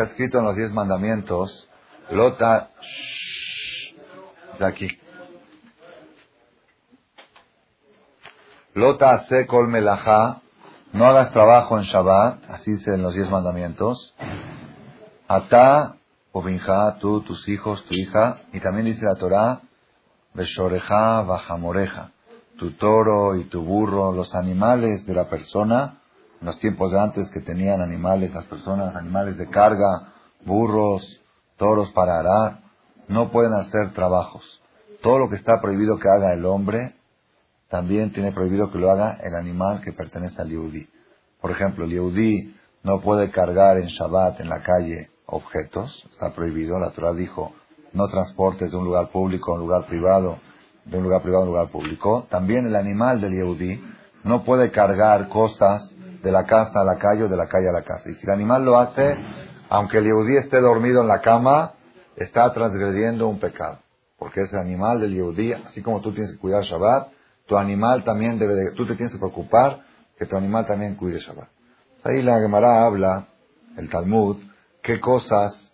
está escrito en los diez mandamientos, Lota, de aquí. Lota se kol melajá, no hagas trabajo en Shabbat, así dice en los diez mandamientos. Ata, o tú, tus hijos, tu hija, y también dice la Torah, Beshoreja, Bajamoreja, tu toro y tu burro, los animales de la persona, en los tiempos de antes que tenían animales, las personas, animales de carga, burros, toros para arar, no pueden hacer trabajos. Todo lo que está prohibido que haga el hombre, también tiene prohibido que lo haga el animal que pertenece al Yehudi. Por ejemplo, el Yehudi no puede cargar en Shabbat en la calle objetos, está prohibido. La Torah dijo, no transportes de un lugar público a un lugar privado, de un lugar privado a un lugar público. También el animal del Yehudi no puede cargar cosas de la casa a la calle o de la calle a la casa. Y si el animal lo hace, aunque el Yehudi esté dormido en la cama, está transgrediendo un pecado. Porque es el animal del Yehudi, así como tú tienes que cuidar Shabbat, tu animal también debe de, tú te tienes que preocupar que tu animal también cuide Shabbat. Ahí la Gemara habla, el Talmud, qué cosas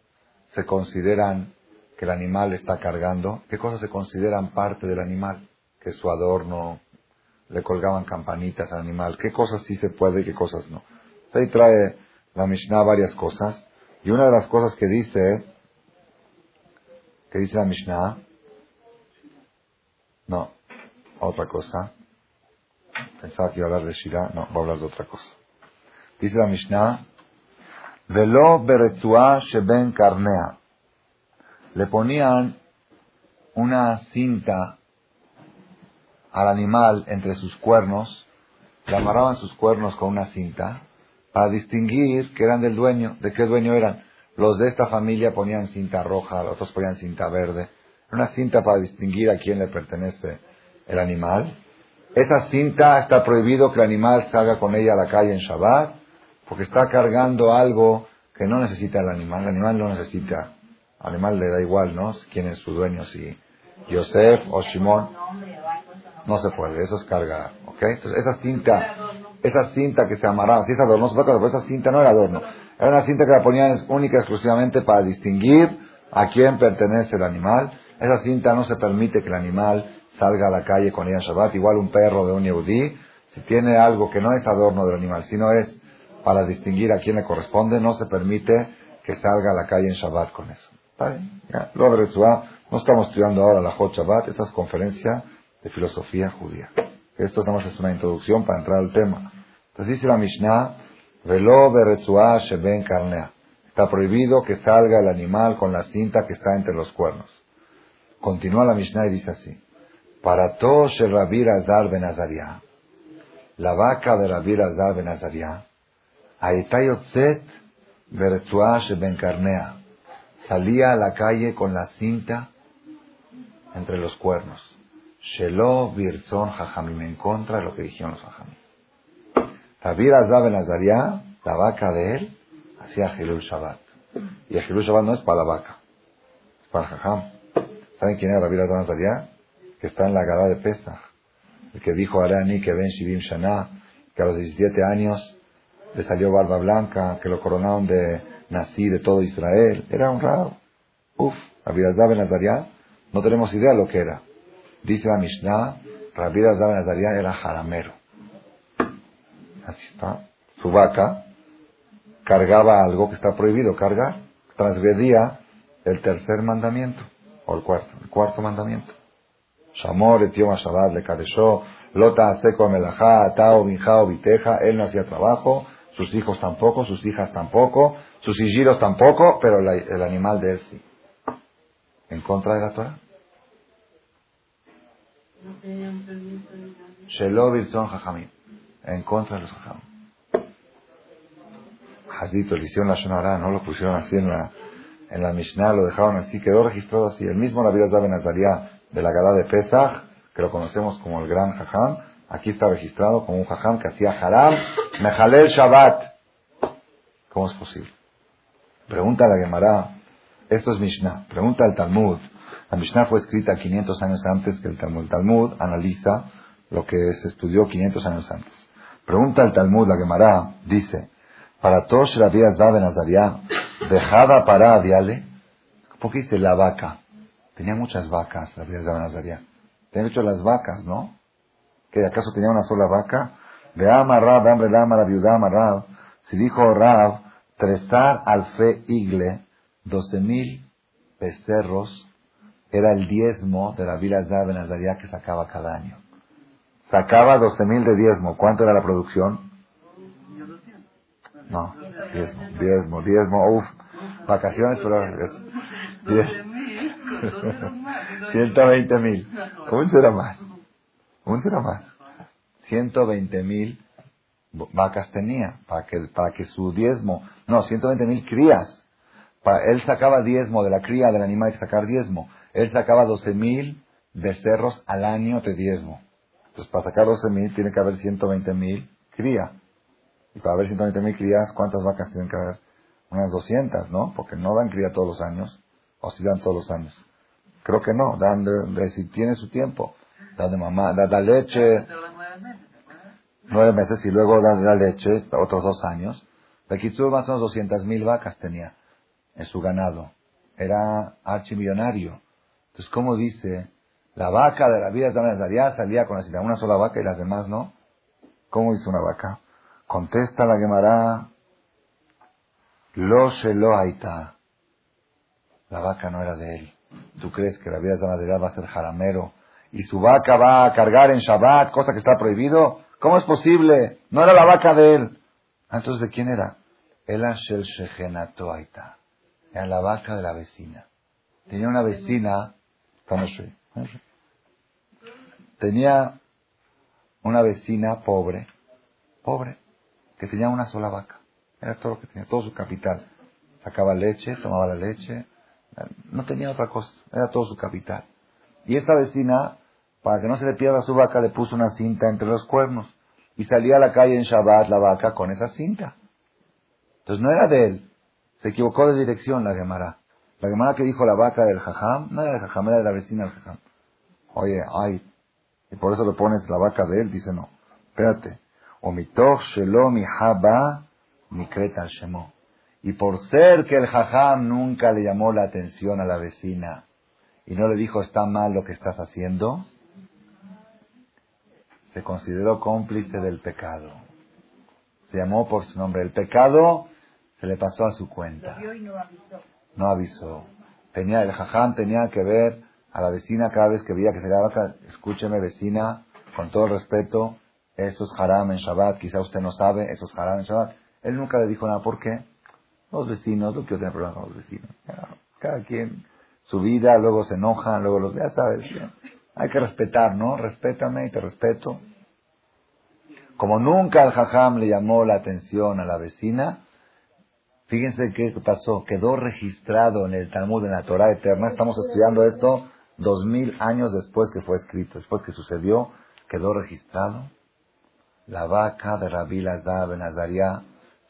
se consideran que el animal está cargando, qué cosas se consideran parte del animal, que su adorno, le colgaban campanitas al animal, qué cosas sí se puede y qué cosas no. Ahí trae la Mishnah varias cosas, y una de las cosas que dice, que dice la Mishnah, no, otra cosa, pensaba que iba a hablar de Shira, no, va a hablar de otra cosa. Dice la Mishnah, Velo beretzua sheben carnea le ponían una cinta al animal entre sus cuernos, le amarraban sus cuernos con una cinta para distinguir que eran del dueño, de qué dueño eran. Los de esta familia ponían cinta roja, los otros ponían cinta verde. Una cinta para distinguir a quién le pertenece el animal. Esa cinta está prohibido que el animal salga con ella a la calle en Shabbat, porque está cargando algo que no necesita el animal. El animal no necesita animal le da igual, ¿no? Quién es su dueño, si Yosef o Shimon. No se puede, eso es cargar, ¿ok? Entonces, esa cinta, esa cinta que se amarraba, si es adorno, pero esa cinta no era adorno. Era una cinta que la ponían única exclusivamente para distinguir a quién pertenece el animal. Esa cinta no se permite que el animal salga a la calle con ella en Shabbat, igual un perro de un Yehudí, si tiene algo que no es adorno del animal, sino es para distinguir a quién le corresponde, no se permite que salga a la calle en Shabbat con eso. No estamos estudiando ahora la Hot Shabbat, esta es conferencia de filosofía judía. Esto nada más es una introducción para entrar al tema. Entonces dice la Mishnah, Velo sheben carnea. Está prohibido que salga el animal con la cinta que está entre los cuernos. Continúa la Mishnah y dice así. Para todos el Rabir Azar Ben la vaca de Rabir Azar Ben Azaria, Aetayotzet Beretzua sheben carnea salía a la calle con la cinta entre los cuernos. Shelo Birzon Jajamim, en contra de lo que dijeron los Jajamim. Rabir Azab en la vaca de él, hacía Hilul Shabbat. Y el Hilul Shabbat no es para la vaca, es para Jajam. ¿Saben quién es Rabir Azab en Que está en la gada de Pesach. El que dijo Arani que ven Shivim Shana, que a los 17 años le salió barba blanca, que lo coronaron de nací de todo Israel, era honrado. Uf, Rabbi Ben Azariah, no tenemos idea de lo que era. Dice la Mishnah, Rabbi Ben Azariah era jaramero. Así está. Su vaca cargaba algo que está prohibido cargar, transgredía el tercer mandamiento, o el cuarto, el cuarto mandamiento. Shamor, etioma Shabbat, le kadeshó, lota seco melajá, tao, binjao, viteja, él no hacía trabajo, sus hijos tampoco, sus hijas tampoco, sus sigilos tampoco, pero el animal de él sí. ¿En contra de la Torah? Shelo Jajamim. En contra de los Jajamim. Hazito, le hicieron la Shonara, no lo pusieron así en la, en la Mishnah, lo dejaron así, quedó registrado así. El mismo Nabi Ben Azaria de la Gada de Pesach, que lo conocemos como el gran Jajam, aquí está registrado como un Jajam que hacía Haram, Mejalel Shabbat. ¿Cómo es posible? Pregunta a la Gemara, esto es Mishnah, pregunta al Talmud. La Mishnah fue escrita 500 años antes que el Talmud. El Talmud analiza lo que se estudió 500 años antes. Pregunta al Talmud, la Gemara, dice, para todos Rabbi Ben Azariah, Dejada para diale. ¿Por qué dice la vaca? Tenía muchas vacas, la vida de Nazaria. Tenía hecho las vacas, ¿no? ¿Que acaso tenía una sola vaca? De amarrab, de hambre, la viuda amarrab. Si dijo Rab, tresar al fe igle, doce mil becerros, era el diezmo de la vida de Nazaria que sacaba cada año. Sacaba doce mil de diezmo. ¿Cuánto era la producción? No, diezmo, diezmo, diezmo, uff, vacaciones, pero diez, 120 mil. ¿Cómo será más? ¿Cómo será más? 120 mil vacas tenía para que, para que su diezmo, no, 120 mil crías. Para, él sacaba diezmo de la cría del animal, hay que sacar diezmo. Él sacaba 12 mil becerros al año de diezmo. Entonces, para sacar 12 mil tiene que haber 120 mil cría. Y para haber 120 mil crías, ¿cuántas vacas tienen que haber? Unas 200, ¿no? Porque no dan cría todos los años. O si dan todos los años. Creo que no. Dan de, si tiene su tiempo. Da de mamá, da, leche. Nueve meses y luego da, da leche, otros dos años. Bekitsur más o menos 200 mil vacas tenía en su ganado. Era archimillonario. Entonces, ¿cómo dice? La vaca de la vida de salía con una sola vaca y las demás no. ¿Cómo dice una vaca? Contesta la Gemara, lo lo aita. La vaca no era de él. ¿Tú crees que la vida de va a ser jaramero y su vaca va a cargar en Shabbat, cosa que está prohibido? ¿Cómo es posible? No era la vaca de él. Ah, entonces, ¿de quién era? El Shel Shegenato Aita. Era la vaca de la vecina. Tenía una vecina, tenía una vecina pobre, pobre, que tenía una sola vaca. Era todo lo que tenía, todo su capital. Sacaba leche, tomaba la leche, no tenía otra cosa, era todo su capital. Y esta vecina, para que no se le pierda su vaca, le puso una cinta entre los cuernos. Y salía a la calle en Shabbat la vaca con esa cinta. Entonces no era de él. Se equivocó de dirección la Gemara. La Gemara que dijo la vaca del Jajam, no era del Jajam, era de la vecina del Jajam. Oye, ay, y por eso le pones la vaca de él, dice no. Espérate. Omitoch shelo mi haba al shemo. Y por ser que el jajam nunca le llamó la atención a la vecina y no le dijo está mal lo que estás haciendo, se consideró cómplice del pecado. Se llamó por su nombre. El pecado se le pasó a su cuenta. No avisó. Tenía, el jajam tenía que ver a la vecina cada vez que veía que se le daba, escúcheme vecina, con todo respeto, eso es haram en Shabbat, quizá usted no sabe, eso es haram en Shabbat. Él nunca le dijo nada, ¿por qué? Los vecinos, no quiero tener problemas con los vecinos. Cada quien, su vida, luego se enojan, luego los, ya sabes, hay que respetar, ¿no? Respétame y te respeto. Como nunca el jajam le llamó la atención a la vecina, fíjense qué pasó, quedó registrado en el Talmud, en la Torah eterna, estamos estudiando esto dos mil años después que fue escrito, después que sucedió, quedó registrado la vaca de Rabbi Lazar Ben Azaria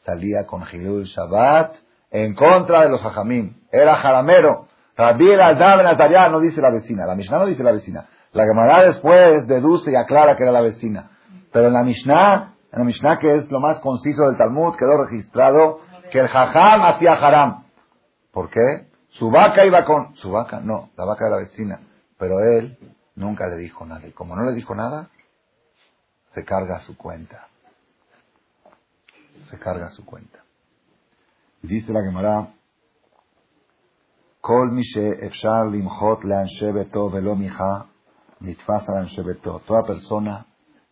salía con Hilul Shabbat en contra de los hajamim. Era jaramero. Rabbi Lazar Ben Azaria no dice la vecina. La Mishnah no dice la vecina. La Gemara después deduce y aclara que era la vecina. Pero en la Mishnah, en la Mishnah que es lo más conciso del Talmud, quedó registrado que el jajam hacía haram. ¿Por qué? Su vaca iba con... Su vaca, no, la vaca de la vecina. Pero él nunca le dijo nada. Y como no le dijo nada, se carga su cuenta. Se carga su cuenta. Dice la Gemara, Kol efshar limchot velo Toda persona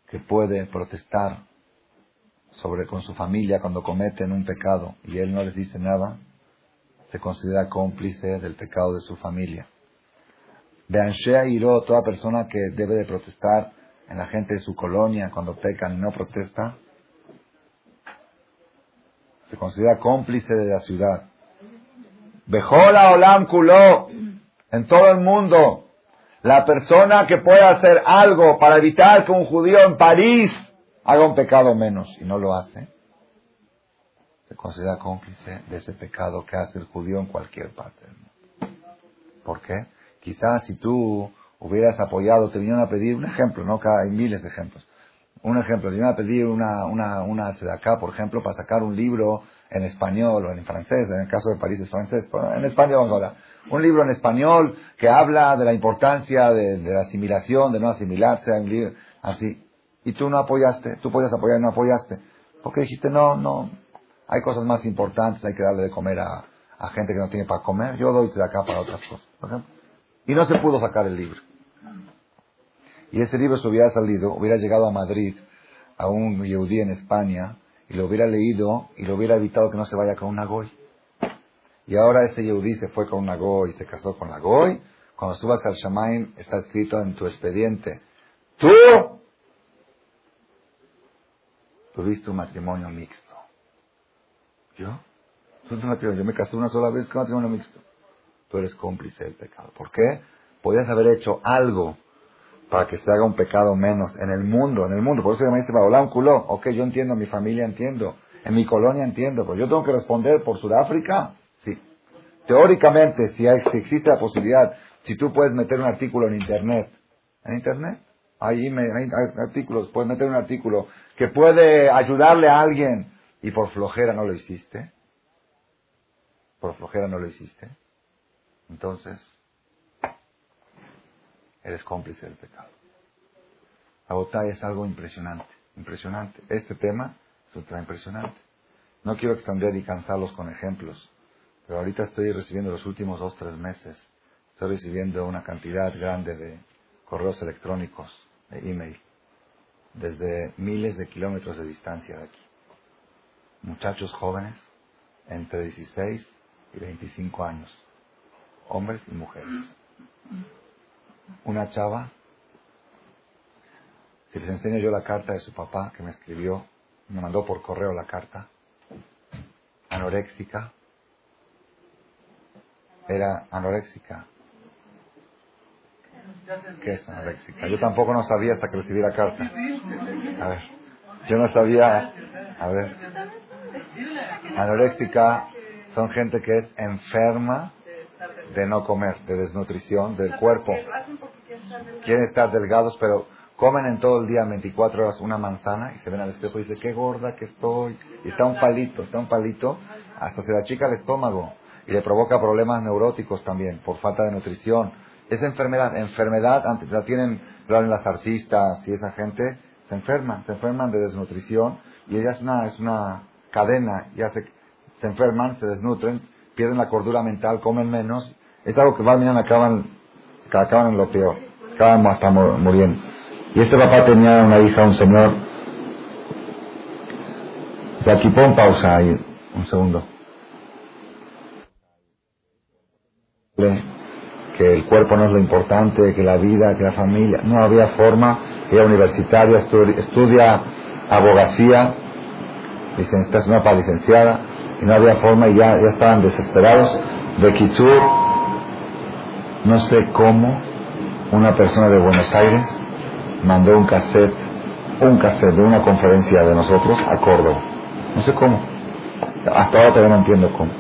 que puede protestar sobre con su familia cuando cometen un pecado y él no les dice nada, se considera cómplice del pecado de su familia. Beanshea Iro, toda persona que debe de protestar en la gente de su colonia cuando pecan y no protesta, se considera cómplice de la ciudad. Bejola Olam Kuló, en todo el mundo, la persona que pueda hacer algo para evitar que un judío en París haga un pecado menos y no lo hace, se considera cómplice de ese pecado que hace el judío en cualquier parte del mundo. ¿Por qué? Quizás si tú hubieras apoyado, te vinieron a pedir un ejemplo, ¿no? Cada, hay miles de ejemplos. Un ejemplo, te vinieron a pedir una, una, una por ejemplo, para sacar un libro en español o en francés, en el caso de París es francés, pero en español vamos a hablar. Un libro en español que habla de la importancia de, la asimilación, de no asimilarse, así. Y tú no apoyaste, tú podías apoyar y no apoyaste. Porque dijiste, no, no, hay cosas más importantes, hay que darle de comer a, a gente que no tiene para comer, yo doy de acá para otras cosas. Y no se pudo sacar el libro. Y ese libro se hubiera salido, hubiera llegado a Madrid, a un Yehudí en España, y lo hubiera leído y lo hubiera evitado que no se vaya con una goy. Y ahora ese Yehudí se fue con una goy se casó con la goy. Cuando subas al Shamaim está escrito en tu expediente, tú tuviste un matrimonio mixto. ¿Yo? Yo me casé una sola vez con matrimonio mixto. Tú eres cómplice del pecado. ¿Por qué? Podías haber hecho algo para que se haga un pecado menos en el mundo, en el mundo. Por eso me dice, hola, un culo. Ok, yo entiendo, mi familia entiendo, en mi colonia entiendo, pero yo tengo que responder por Sudáfrica. Sí. Teóricamente, si, hay, si existe la posibilidad, si tú puedes meter un artículo en Internet, en Internet, ahí me, hay artículos, puedes meter un artículo que puede ayudarle a alguien y por flojera no lo hiciste, por flojera no lo hiciste, entonces eres cómplice del pecado. Botella es algo impresionante, impresionante. Este tema es un tema impresionante. No quiero extender y cansarlos con ejemplos, pero ahorita estoy recibiendo los últimos dos, tres meses, estoy recibiendo una cantidad grande de correos electrónicos, de email, desde miles de kilómetros de distancia de aquí. Muchachos jóvenes, entre 16 y 25 años, hombres y mujeres. Una chava, si les enseño yo la carta de su papá que me escribió, me mandó por correo la carta, anoréxica, era anoréxica. ¿Qué es anoréxica? Yo tampoco no sabía hasta que recibí la carta. A ver, yo no sabía, a ver, anoréxica son gente que es enferma de no comer, de desnutrición del cuerpo. Quieren estar delgados, pero comen en todo el día 24 horas una manzana y se ven al espejo y dicen, qué gorda que estoy. Y está un palito, está un palito, hasta se la chica el estómago y le provoca problemas neuróticos también por falta de nutrición. Esa enfermedad, enfermedad, antes la tienen, lo las artistas y esa gente, se enferman, se enferman de desnutrición y ella es una, es una cadena, ya se, se enferman, se desnutren, pierden la cordura mental, comen menos. Es algo que va mañana acaban, acaban en lo peor, acaban hasta muriendo. Y este papá tenía una hija, un señor. Se aquí pon pausa ahí, un segundo. Que el cuerpo no es lo importante, que la vida, que la familia. No había forma. Ella universitaria, estudia abogacía. Esta es una para licenciada y no había forma y ya, ya estaban desesperados. De Kitsur, no sé cómo, una persona de Buenos Aires mandó un cassette, un cassette de una conferencia de nosotros a Córdoba. No sé cómo. Hasta ahora todavía no entiendo cómo.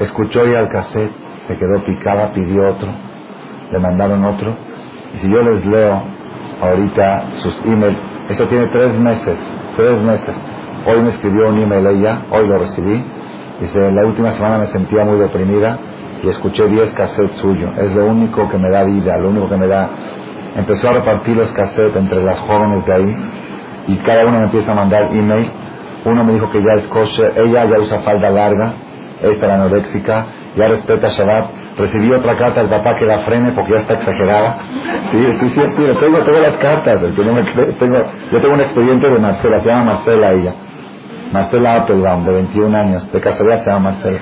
Escuchó ya el cassette, se quedó picada, pidió otro, le mandaron otro. Y si yo les leo ahorita sus emails, esto tiene tres meses, tres meses. Hoy me escribió un email ella, hoy lo recibí. Dice, la última semana me sentía muy deprimida y escuché 10 cassettes suyos. Es lo único que me da vida, lo único que me da... Empezó a repartir los cassettes entre las jóvenes de ahí y cada uno me empieza a mandar email. Uno me dijo que ya es kosher, ella ya usa falda larga, la anoréxica, ya respeta Shabbat. Recibí otra carta del papá que la frene porque ya está exagerada. Sí, sí, sí, sí, tengo, tengo las cartas, el que no me tengo, yo tengo un expediente de Marcela, se llama Marcela ella. Marcela Applebaum, de 21 años, de casualidad se llama Marcela.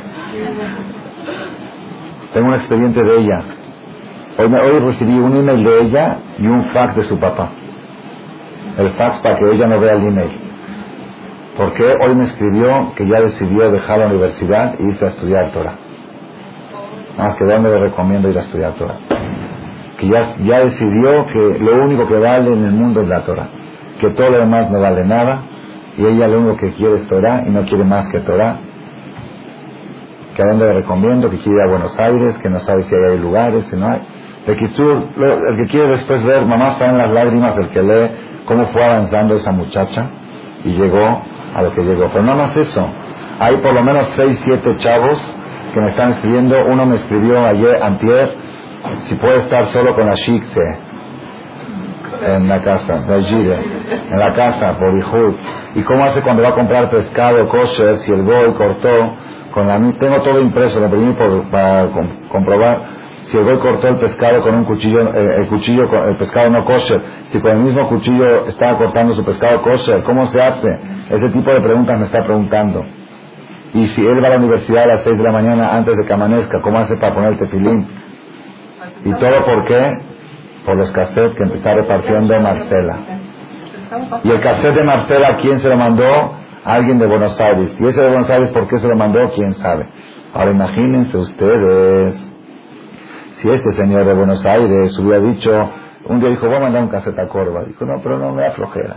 Tengo un expediente de ella. Hoy, hoy recibí un email de ella y un fax de su papá. El fax para que ella no vea el email. Porque hoy me escribió que ya decidió dejar la universidad e irse a estudiar Torah. Más que dónde le recomiendo ir a estudiar Torah. Que ya, ya decidió que lo único que vale en el mundo es la Torah. Que todo lo demás no vale nada y ella lo único que quiere es Torah y no quiere más que Torah. Que a dónde le recomiendo, que quiere ir a Buenos Aires, que no sabe si hay lugares, si no hay. De el que quiere después ver, mamá está en las lágrimas, el que lee cómo fue avanzando esa muchacha y llegó a lo que llegó. Pero no más eso, Hay por lo menos 6, 7 chavos que me están escribiendo. Uno me escribió ayer, antier, si puede estar solo con la shikse en la casa, la en la casa, por Ihud. ¿Y cómo hace cuando va a comprar pescado kosher si el goy cortó con la Tengo todo impreso, lo pedí por, para comprobar si el goy cortó el pescado con un cuchillo, eh, el cuchillo, el pescado no kosher, si con el mismo cuchillo estaba cortando su pescado kosher, ¿cómo se hace? Ese tipo de preguntas me está preguntando. Y si él va a la universidad a las 6 de la mañana antes de que amanezca, ¿cómo hace para poner el tefilín? ¿Y todo por qué? Por los cassettes que está repartiendo Marcela. Y el cassette de Marcela, ¿quién se lo mandó? alguien de Buenos Aires. Y ese de Buenos Aires, ¿por qué se lo mandó? ¿Quién sabe? Ahora imagínense ustedes si este señor de Buenos Aires hubiera dicho, un día dijo, voy a mandar un cassette a Córdoba. Dijo, no, pero no, me da flojera.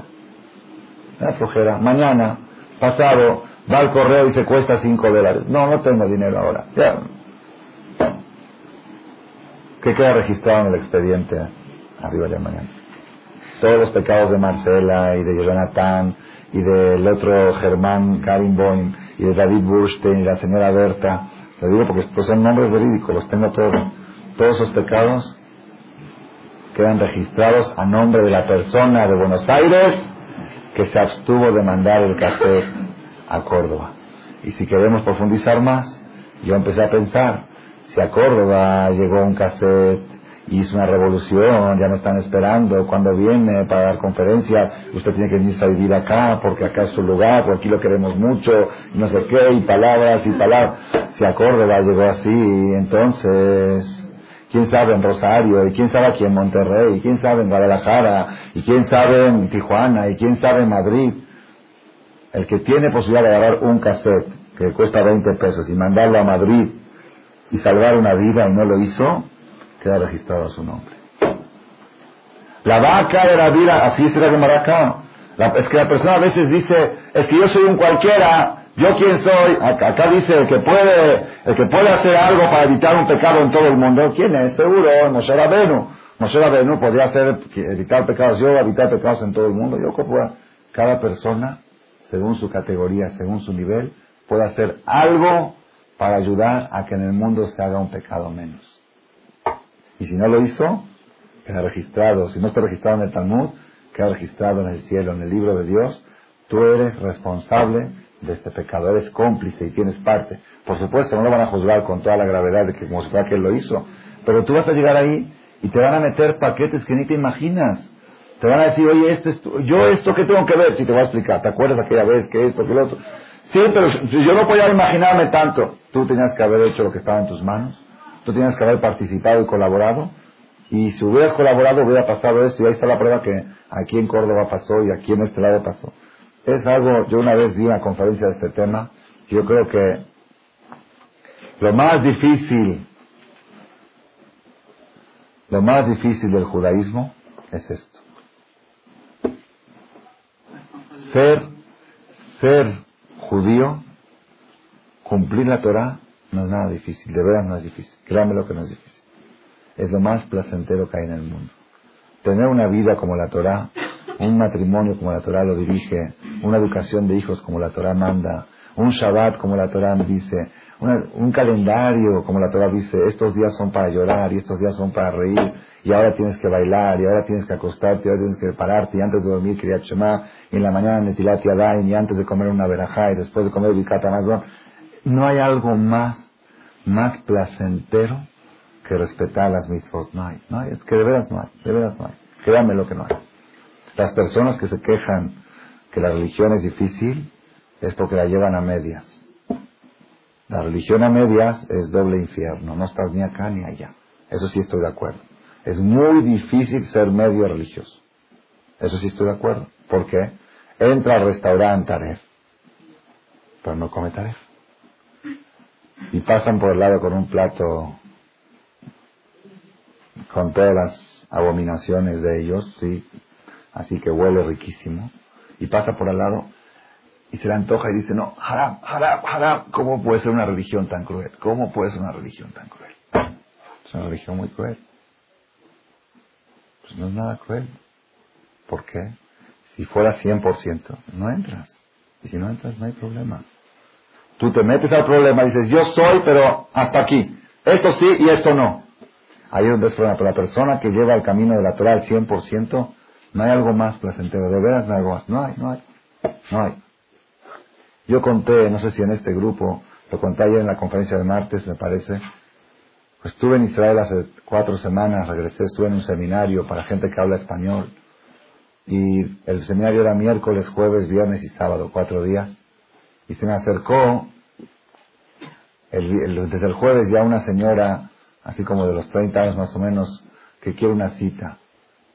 Me da flojera. Mañana, pasado, va al correo y se cuesta cinco dólares. No, no tengo dinero ahora. Ya. ¿Qué queda registrado en el expediente arriba de mañana? Todos los pecados de Marcela y de Jonathan y del otro Germán Karimboim y de David Burstein y la señora Berta. Le digo porque estos son nombres verídicos, los tengo todos todos esos pecados quedan registrados a nombre de la persona de Buenos Aires que se abstuvo de mandar el cassette a Córdoba. Y si queremos profundizar más, yo empecé a pensar, si a Córdoba llegó un cassette y hizo una revolución, ya no están esperando, cuando viene para dar conferencia, usted tiene que venirse a vivir acá, porque acá es su lugar, porque aquí lo queremos mucho, y no sé qué, y palabras y palabras. Si a Córdoba llegó así, entonces quién sabe en Rosario, y quién sabe aquí en Monterrey, y quién sabe en Guadalajara, y quién sabe en Tijuana, y quién sabe en Madrid. El que tiene posibilidad de agarrar un cassette que cuesta 20 pesos y mandarlo a Madrid y salvar una vida y no lo hizo, queda registrado su nombre. La vaca de la vida, así la de Maracá. es que la persona a veces dice, es que yo soy un cualquiera, ¿Yo quién soy? Acá, dice el que puede, el que puede hacer algo para evitar un pecado en todo el mundo. ¿Quién es? Seguro, Moshe Rabenu. Moshe Rabenu podría hacer, evitar pecados yo, evitar pecados en todo el mundo. Yo pueda. Cada persona, según su categoría, según su nivel, puede hacer algo para ayudar a que en el mundo se haga un pecado menos. Y si no lo hizo, queda registrado. Si no está registrado en el Talmud, queda registrado en el cielo, en el libro de Dios. Tú eres responsable de este pecado, eres cómplice y tienes parte. Por supuesto, no lo van a juzgar con toda la gravedad de que como si que él lo hizo, pero tú vas a llegar ahí y te van a meter paquetes que ni te imaginas. Te van a decir, oye, esto es yo esto que tengo que ver, si te voy a explicar, ¿te acuerdas aquella vez que esto, que lo otro? Sí, pero yo no podía imaginarme tanto. Tú tenías que haber hecho lo que estaba en tus manos, tú tenías que haber participado y colaborado, y si hubieras colaborado hubiera pasado esto, y ahí está la prueba que aquí en Córdoba pasó y aquí en este lado pasó. Es algo, yo una vez di una conferencia de este tema, yo creo que lo más difícil, lo más difícil del judaísmo es esto. Ser, ser judío, cumplir la Torah, no es nada difícil, de verdad no es difícil, créanme lo que no es difícil. Es lo más placentero que hay en el mundo. Tener una vida como la Torah un matrimonio como la Torah lo dirige, una educación de hijos como la Torah manda, un Shabbat como la Torah dice, un calendario como la Torah dice, estos días son para llorar y estos días son para reír y ahora tienes que bailar y ahora tienes que acostarte y ahora tienes que pararte y antes de dormir Kriyat Shema y en la mañana Netilat Yadayim y antes de comer una verajá y después de comer Bikat Amazon. No hay algo más, más placentero que respetar las mitzvot. No hay, no hay, es que de veras no hay, de veras no hay. Créanme lo que no hay. Las personas que se quejan que la religión es difícil es porque la llevan a medias. La religión a medias es doble infierno, no estás ni acá ni allá. Eso sí estoy de acuerdo. Es muy difícil ser medio religioso. Eso sí estoy de acuerdo. ¿Por qué? Entra al restaurante Taref, pero no come Taref. Y pasan por el lado con un plato con todas las abominaciones de ellos, sí, así que huele riquísimo, y pasa por al lado y se le antoja y dice, no, haram, haram, haram, ¿cómo puede ser una religión tan cruel? ¿Cómo puede ser una religión tan cruel? Es una religión muy cruel. No es nada cruel. ¿Por qué? Si fuera 100%, no entras. Y si no entras, no hay problema. Tú te metes al problema y dices, yo soy, pero hasta aquí. Esto sí y esto no. Ahí es donde es problema. Pero la persona que lleva el camino de la Torah al 100%, no hay algo más placentero. De veras no hay algo más. No hay, no hay. No hay. Yo conté, no sé si en este grupo, lo conté ayer en la conferencia de martes, me parece. Pues estuve en Israel hace cuatro semanas, regresé, estuve en un seminario para gente que habla español. Y el seminario era miércoles, jueves, viernes y sábado, cuatro días. Y se me acercó desde el jueves ya una señora, así como de los 30 años más o menos, que quiere una cita.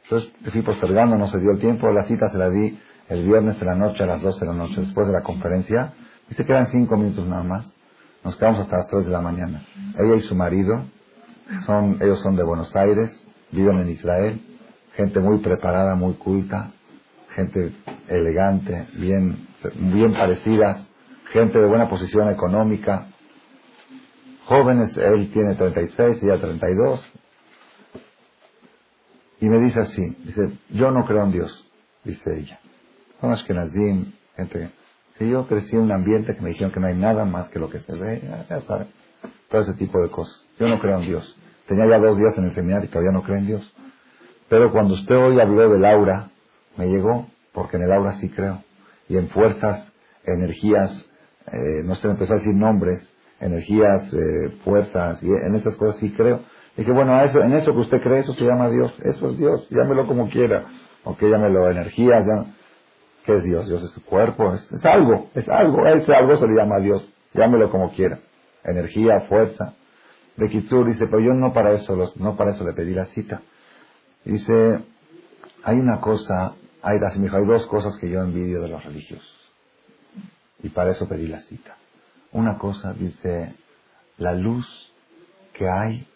Entonces fui postergando, no se dio el tiempo, la cita se la di el viernes de la noche a las 12 de la noche, después de la conferencia, y se quedan cinco minutos nada más. Nos quedamos hasta las 3 de la mañana. Ella y su marido, son, ellos son de Buenos Aires, viven en Israel, gente muy preparada, muy culta, gente elegante, bien, bien parecidas, gente de buena posición económica, jóvenes, él tiene 36, ella 32, y me dice así, dice, yo no creo en Dios, dice ella. Son Ashkenazim, gente. Y yo crecí en un ambiente que me dijeron que no hay nada más que lo que se ve, ya, saben, todo ese tipo de cosas. Yo no creo en Dios. Tenía ya dos días en el seminario y todavía no creo en Dios. Pero cuando usted hoy habló del aura, me llegó, porque en el aura sí creo. Y en fuerzas, energías, eh, no sé, me empezó a decir nombres, energías, eh, fuerzas, y en estas cosas sí creo. Dije, bueno, eso, en eso que usted cree, eso se llama Dios. Eso es Dios, llámelo como quiera. O que llámelo energías, ya, ¿Qué es Dios? Dios es su cuerpo, es, algo, es algo, ese algo se le llama Dios, llámelo como quiera. Energía, fuerza. De Kitsur dice, pero yo no para eso, no para eso le pedí la cita. Dice, hay una cosa, hay, hay dos cosas que yo envidio de los religiosos. Y para eso pedí la cita. Una cosa, dice, la luz que hay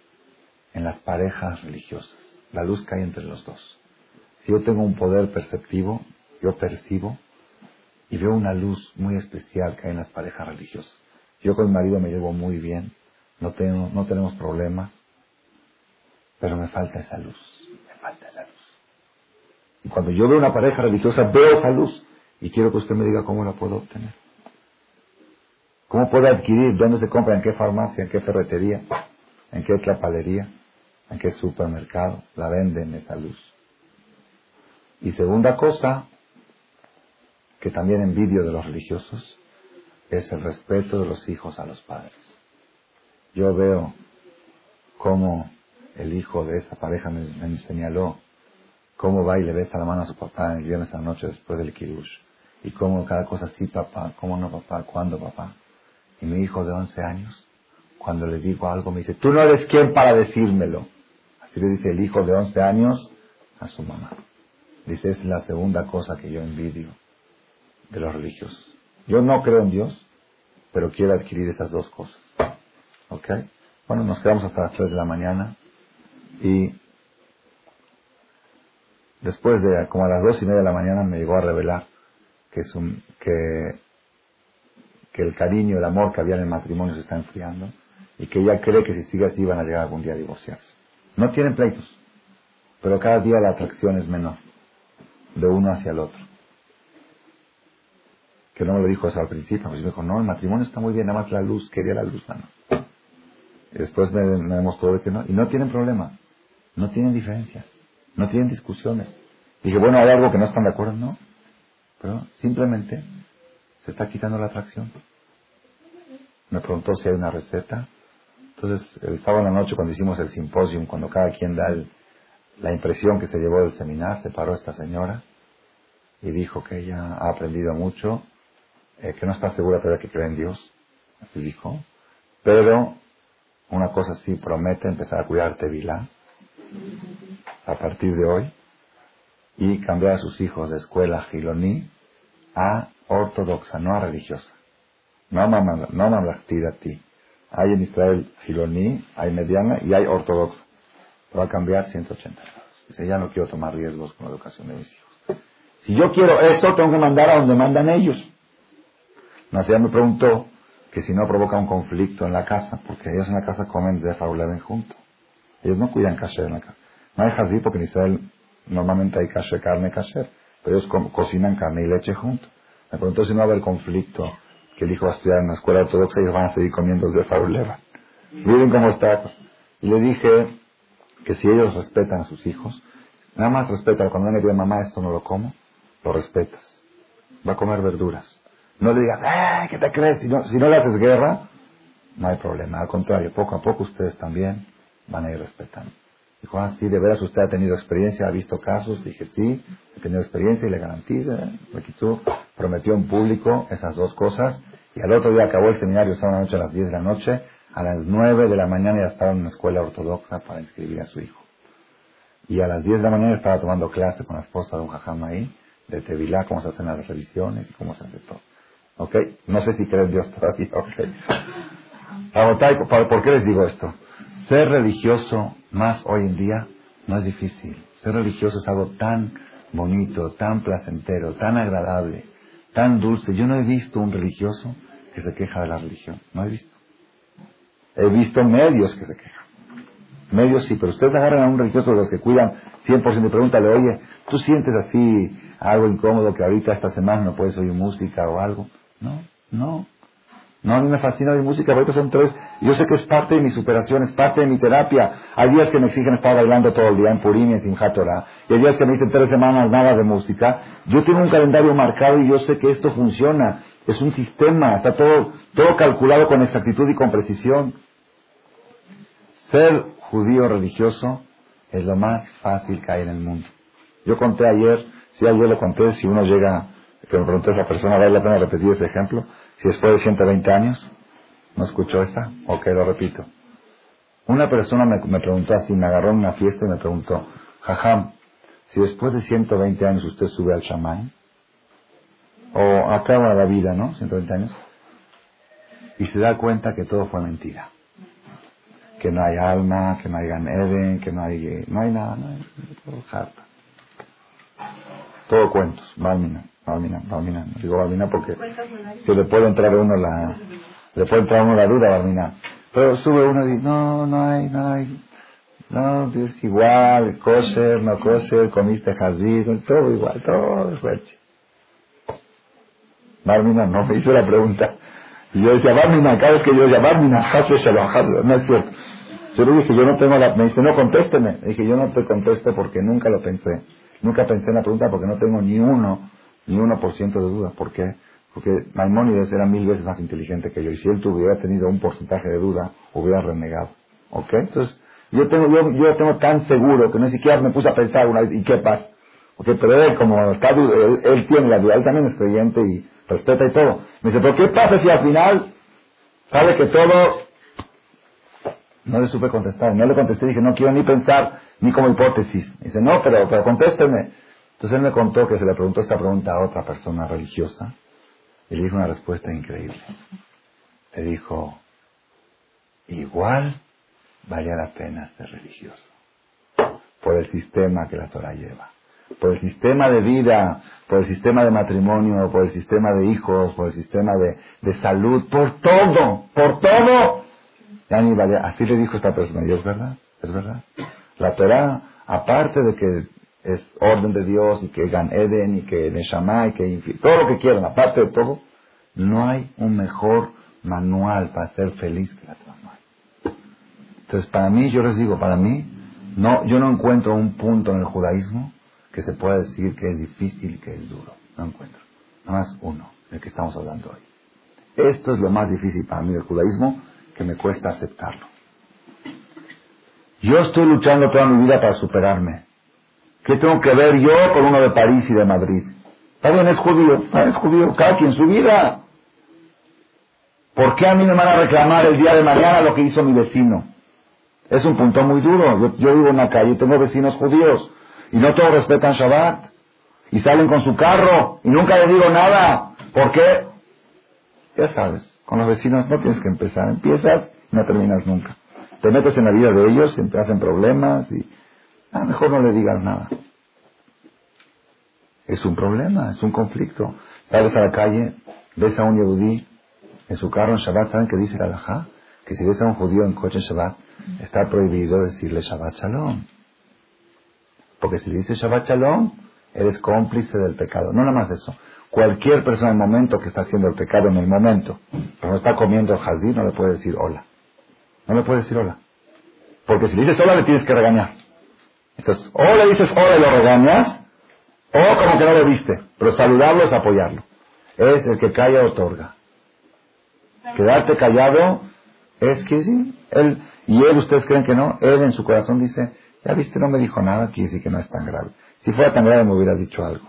en las parejas religiosas, la luz que hay entre los dos. Si yo tengo un poder perceptivo, yo percibo y veo una luz muy especial que hay en las parejas religiosas. Yo con mi marido me llevo muy bien, no, tengo, no tenemos problemas, pero me falta esa luz, me falta esa luz. Y cuando yo veo una pareja religiosa, veo esa luz y quiero que usted me diga cómo la puedo obtener. ¿Cómo puedo adquirir? ¿Dónde se compra? ¿En qué farmacia? ¿En qué ferretería? ¿En qué trapalería? ¿En qué supermercado? La venden esa luz. Y segunda cosa, que también envidio de los religiosos, es el respeto de los hijos a los padres. Yo veo cómo el hijo de esa pareja me, señaló cómo va y le besa la mano a su papá el viernes a la noche después del kirush. Y cómo cada cosa sí papá, cómo no papá, cuándo papá. Y mi hijo de 11 años, cuando le digo algo, me dice, tú no eres quien para decírmelo. Así le dice el hijo de 11 años a su mamá. Dice, es la segunda cosa que yo envidio de los religiosos. Yo no creo en Dios, pero quiero adquirir esas dos cosas. ¿Ok? Bueno, nos quedamos hasta las 3 de la mañana y después de como a las dos y media de la mañana me llegó a revelar que es un, que, que el cariño, el amor que había en el matrimonio se está enfriando y que ella cree que si sigue así van a llegar algún día a divorciarse. No tienen pleitos, pero cada día la atracción es menor de uno hacia el otro que no me lo dijo eso al principio, pues me dijo, no, el matrimonio está muy bien, nada más la luz, quería la luz, mano. Y después me, demostró que no, y no tienen problema, no tienen diferencias, no tienen discusiones. Dije, bueno, hay algo que no están de acuerdo, no, pero simplemente se está quitando la atracción. Me preguntó si hay una receta. Entonces, el sábado en la noche, cuando hicimos el simposio, cuando cada quien da la impresión que se llevó del seminario, se paró esta señora y dijo que ella ha aprendido mucho eh, que no está segura todavía que cree en Dios, así dijo, pero una cosa sí promete empezar a cuidarte Vilá a partir de hoy y cambiar a sus hijos de escuela giloní a ortodoxa, no a religiosa, no no a ti. Hay en Israel giloní, hay mediana y hay ortodoxa. Va a cambiar 180 grados. Dice, ya no quiero tomar riesgos con la educación de mis hijos. Si yo quiero eso, tengo que mandar a donde mandan ellos. Nacia me preguntó que si no provoca un conflicto en la casa, porque ellos en la casa comen de fauleben junto. Ellos no cuidan kasher en la casa. No hay jazí porque en Israel normalmente hay kasher, carne kasher, pero ellos cocinan carne y leche junto. Me preguntó si no va a haber conflicto que el hijo va a estudiar en la escuela ortodoxa y van a seguir comiendo de faruleva. Miren cómo está. Y le dije que si ellos respetan a sus hijos, nada más respetan. Cuando me dice mamá, esto no lo como, lo respetas. Va a comer verduras. No le digas, ¡eh! ¿Qué te crees? Si no, si no le haces guerra, no hay problema. Al contrario, poco a poco ustedes también van a ir respetando. Dijo, ah, sí, de veras usted ha tenido experiencia, ha visto casos. Dije, sí, he tenido experiencia y le garantizo. quitó, prometió en público esas dos cosas. Y al otro día acabó el seminario, sábado noche a las 10 de la noche. A las 9 de la mañana ya estaba en una escuela ortodoxa para inscribir a su hijo. Y a las 10 de la mañana estaba tomando clase con la esposa de un jajama ahí, de Tevilá, cómo se hacen las revisiones y cómo se hace todo. ¿Ok? No sé si creen Dios todavía. Ok. ¿Por qué les digo esto? Ser religioso más hoy en día no es difícil. Ser religioso es algo tan bonito, tan placentero, tan agradable, tan dulce. Yo no he visto un religioso que se queja de la religión. No he visto. He visto medios que se quejan. Medios sí, pero ustedes agarran a un religioso de los que cuidan 100% y pregúntale, oye, ¿tú sientes así algo incómodo que ahorita esta semana no puedes oír música o algo? No, no. No, a mí me fascina oír música, ahorita son tres. Yo sé que es parte de mi superación, es parte de mi terapia. Hay días que me exigen estar bailando todo el día en Purim y en Simchat Y hay días que me dicen tres semanas nada de música. Yo tengo un calendario marcado y yo sé que esto funciona. Es un sistema, está todo, todo calculado con exactitud y con precisión. Ser judío religioso es lo más fácil que hay en el mundo. Yo conté ayer, si ayer lo conté, si uno llega, que me preguntó esa persona, ¿vale la pena repetir ese ejemplo? Si después de 120 años, ¿no escuchó esta? Ok, lo repito. Una persona me, preguntó así, me agarró en una fiesta y me preguntó, Jajam, si después de 120 años usted sube al chamán, o acaba la vida, ¿no? 120 años, y se da cuenta que todo fue mentira. Que no hay alma, que no hay Gan Eden, que no hay, no hay nada, no hay, todo harta. Todo cuentos. Balmina, Balmina, digo Balmina porque que le puede entrar a uno la, le puede entrar a uno la duda, Balmina. Pero sube uno y dice, no, no hay, no hay, no, es igual, kosher, no kosher, comiste jardín, todo igual, todo es fuerte. Barmina no me hizo la pregunta. Y yo decía, Barmina, cada vez que yo decía, Barmina, no es cierto. Yo le dije, yo no tengo la, me dice, no contésteme. Le dije, yo no te contesto porque nunca lo pensé. Nunca pensé en la pregunta porque no tengo ni uno ni 1% de duda. ¿Por qué? Porque Maimónides era mil veces más inteligente que yo. Y si él hubiera tenido un porcentaje de duda, hubiera renegado. ¿Ok? Entonces, yo tengo, yo, yo tengo tan seguro que ni siquiera me puse a pensar una vez, ¿y qué pasa? ¿Ok? Pero él, como está, él, él tiene la duda, él también es creyente y respeta y todo. Me dice, ¿pero qué pasa si al final sabe que todo... No le supe contestar, no le contesté, dije, no quiero ni pensar, ni como hipótesis. Me dice, no, pero, pero contésteme. Entonces él me contó que se le preguntó esta pregunta a otra persona religiosa y le dijo una respuesta increíble. Le dijo, igual valía la pena ser religioso por el sistema que la Torah lleva, por el sistema de vida, por el sistema de matrimonio, por el sistema de hijos, por el sistema de, salud, por todo, por todo. Así le dijo esta persona, es verdad, es verdad. La Torah, aparte de que es orden de Dios y que Gan Eden y que Neshama y que todo lo que quieran, aparte de todo, no hay un mejor manual para ser feliz que la manual. Entonces, para mí, yo les digo, para mí, no, yo no encuentro un punto en el judaísmo que se pueda decir que es difícil que es duro. No encuentro. Nada más uno, el que estamos hablando hoy. Esto es lo más difícil para mí del judaísmo que me cuesta aceptarlo. Yo estoy luchando toda mi vida para superarme. ¿Qué tengo que ver yo con uno de París y de Madrid? También es judío, es judío, cada quien su vida. ¿Por qué a mí me van a reclamar el día de mañana lo que hizo mi vecino? Es un punto muy duro. Yo, vivo en una calle tengo vecinos judíos y no todos respetan Shabbat y salen con su carro y nunca les digo nada. ¿Por qué? Ya sabes, con los vecinos no tienes que empezar. Empiezas y no terminas nunca. Te metes en la vida de ellos, te hacen problemas y Ah, mejor no le digas nada. Es un problema, es un conflicto. Sales a la calle, ves a un yehudí en su carro en Shabbat, ¿saben qué dice la? Que si ves a un judío en coche en Shabbat, está prohibido decirle Shabbat Shalom. Porque si le dices Shabbat Shalom, eres cómplice del pecado. No nada más eso. Cualquier persona en el momento que está haciendo el pecado en el momento, cuando está comiendo jazí, no le puede decir hola. No le puede decir hola. Porque si le dices hola, le tienes que regañar. Entonces, o le dices hola y lo regañas, o como que no lo viste. Pero saludarlo es apoyarlo. Es el que calla otorga. Quedarte callado es que sí. Él, y él, ustedes creen que no, él en su corazón dice, ya viste, no me dijo nada, quiere decir que no es tan grave. Si fuera tan grave me hubiera dicho algo.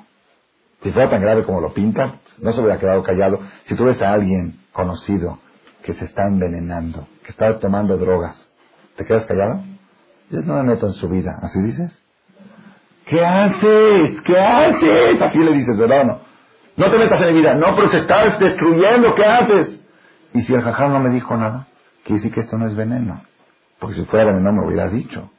Si fuera tan grave como lo pintan, no se hubiera quedado callado. Si tú ves a alguien conocido que se está envenenando, que está tomando drogas, ¿te quedas callado? Yo no me meto en su vida, ¿así dices? ¿Qué haces? ¿Qué haces? Así le dices, ¿verdad no? No te metas en mi vida. No, pero te estás destruyendo, ¿qué haces? Y si el jajam no me dijo nada, quiere decir que esto no es veneno. Porque si fuera veneno me hubiera dicho.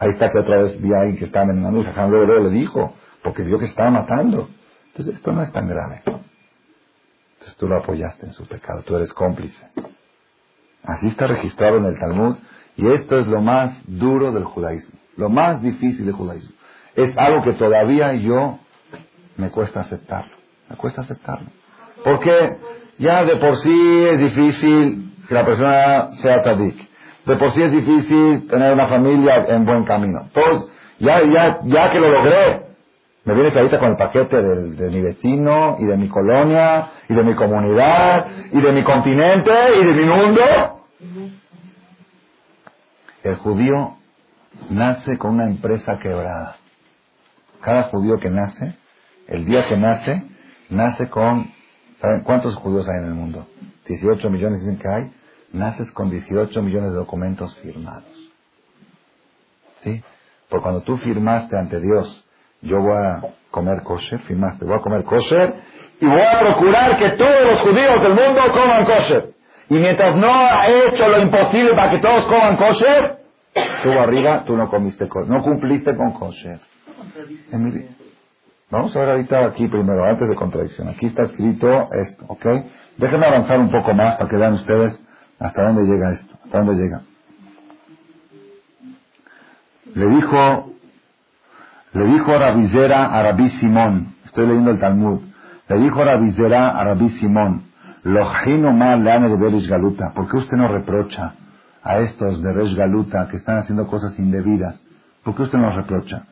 Ahí está que otra vez vi a alguien que estaba envenenando y el jajam luego, le dijo, porque vio que estaba matando. Entonces esto no es tan grave. Entonces tú lo apoyaste en su pecado, tú eres cómplice. Así está registrado en el Talmud y esto es lo más duro del judaísmo, lo más difícil del judaísmo. Es algo que todavía yo me cuesta aceptarlo, me cuesta aceptarlo. Porque ya de por sí es difícil que la persona sea tadik. De por sí es difícil tener una familia en buen camino. Todos, ya, ya, ya que lo logré, me vienes ahorita con el paquete de mi vecino y de mi colonia y de mi comunidad y de mi continente y de mi mundo. El judío nace con una empresa quebrada. Cada judío que nace, el día que nace, nace con... ¿Saben cuántos judíos hay en el mundo? 18 millones dicen que hay. Naces con 18 millones de documentos firmados. ¿Sí? Porque cuando tú firmaste ante Dios, yo voy a comer kosher, firmaste, voy a comer kosher y voy a procurar que todos los judíos del mundo coman kosher. Y mientras no ha hecho lo imposible para que todos coman kosher, tú arriba, tú no comiste kosher, no cumpliste con kosher. Vamos a ver ahorita aquí primero, antes de contradicción. Aquí está escrito esto, ¿ok? Déjenme avanzar un poco más para que vean ustedes hasta dónde llega esto, hasta dónde llega. Le dijo, le dijo Rabizera a Rabí Simón, estoy leyendo el Talmud, le dijo Rabizera a Rabí Simón, Galuta, ¿por qué usted no reprocha a estos de Resh Galuta que están haciendo cosas indebidas? ¿Por qué usted no reprocha?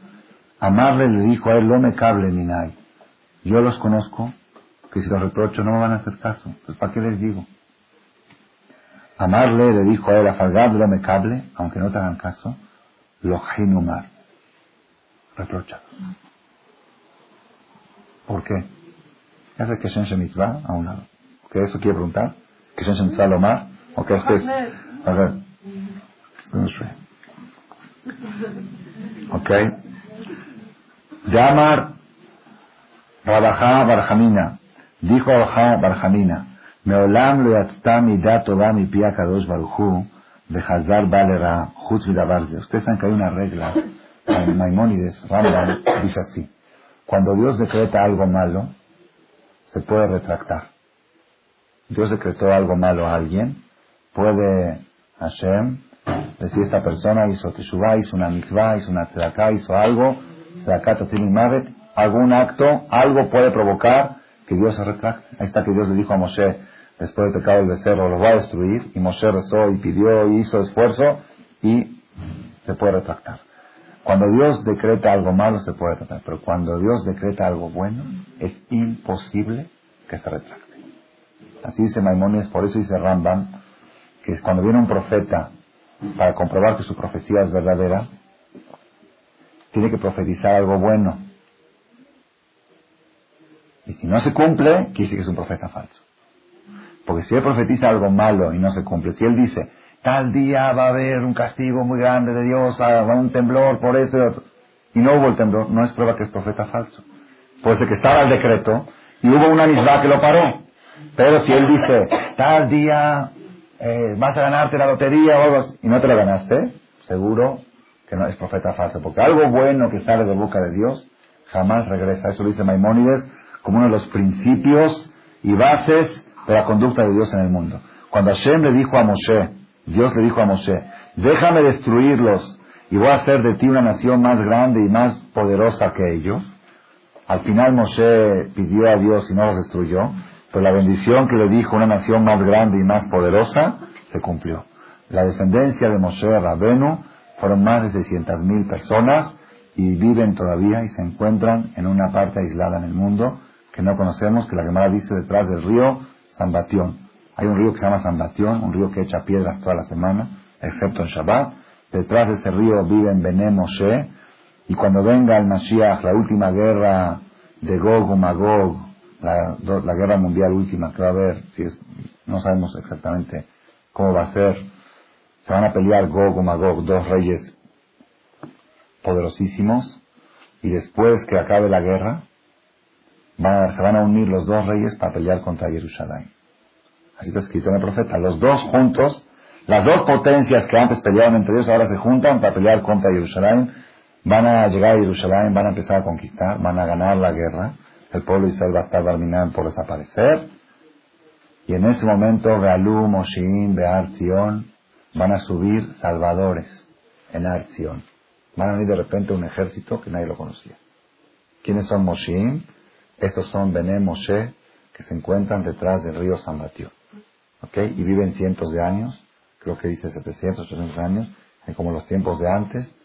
Amarle le dijo a él, no me cable minay. Yo los conozco, que si los reprocho no me van a hacer caso. Entonces, ¿para qué les digo? Amarle le dijo a él, a no me cable, aunque no te hagan caso, lo mar. Reprocha. ¿Por qué? El que Shen Mitzvah a un lado. ¿Qué eso quiere preguntar? ¿Que Mitzvah lo mar? ¿O qué es que A ver. Ok. Yamar Rabajá Barjamina. Dijo Rabajá Barjamina. Meolam lo yatzta midat toda mi pia kadosh baruchu de Hazar Valera Jutz Ustedes saben que hay una regla en Maimónides, Rambam, dice así. Cuando Dios decreta algo malo, se puede retractar. Dios decretó algo malo a alguien, puede Hashem decir esta persona hizo teshuvah, hizo una mitzvah, hizo una tzedakah, hizo algo, algún acto, algo puede provocar que Dios se retracte. Ahí está que Dios le dijo a Moshe, después del pecado del becerro, lo va a destruir, y Moshe rezó y pidió y hizo esfuerzo, y se puede retractar. Cuando Dios decreta algo malo se puede retractar, pero cuando Dios decreta algo bueno, es imposible que se retracte. Así dice Maimonides, por eso dice Rambam, que cuando viene un profeta para comprobar que su profecía es verdadera, tiene que profetizar algo bueno. Y si no se cumple, quiere decir que es un profeta falso. Porque si él profetiza algo malo y no se cumple, si él dice, tal día va a haber un castigo muy grande de Dios, va a haber un temblor por esto y otro, y no hubo el temblor, no es prueba que es profeta falso. Puede ser que estaba el decreto y hubo una misma que lo paró. Pero si él dice, tal día eh, vas a ganarte la lotería y no te lo ganaste, seguro que no es profeta falso, porque algo bueno que sale de boca de Dios jamás regresa. Eso lo dice Maimónides como uno de los principios y bases de la conducta de Dios en el mundo. Cuando Hashem le dijo a Moshe, Dios le dijo a Moshe, déjame destruirlos y voy a hacer de ti una nación más grande y más poderosa que ellos, Al final Moshe pidió a Dios y no los destruyó, pero la bendición que le dijo una nación más grande y más poderosa se cumplió. La descendencia de Moshe Rabenu fueron más de 600.000 personas y viven todavía y se encuentran en una parte aislada en el mundo que no conocemos, que la Gemara dice detrás del río Batión. Hay un río que se llama Batión, un río que echa piedras toda la semana, excepto en Shabbat. Detrás de ese río viven Bené Moshe, y cuando venga el Mashiach, la última guerra de Gog o Magog, la, la, guerra mundial última que va a haber, si es, no sabemos exactamente cómo va a ser, se van a pelear Gog o Magog, dos reyes poderosísimos, y después que acabe la guerra, se van a unir los dos reyes para pelear contra Jerusalén. Así está escrito en el profeta. Los dos juntos, las dos potencias que antes peleaban entre ellos, ahora se juntan para pelear contra Jerusalén. Van a llegar a Jerusalén, van a empezar a conquistar, van a ganar la guerra. El pueblo de Israel va a estar terminado por desaparecer. Y en ese momento, Galú, Moshin, Bear, Zion, van a subir salvadores en Arzion. Van a venir de repente un ejército que nadie lo conocía. ¿Quiénes son Moshin? Estos son Bené Moshe, que se encuentran detrás del río San Mateo. ¿Ok? Y viven cientos de años, creo que dice 700, 800 años, como los tiempos de antes.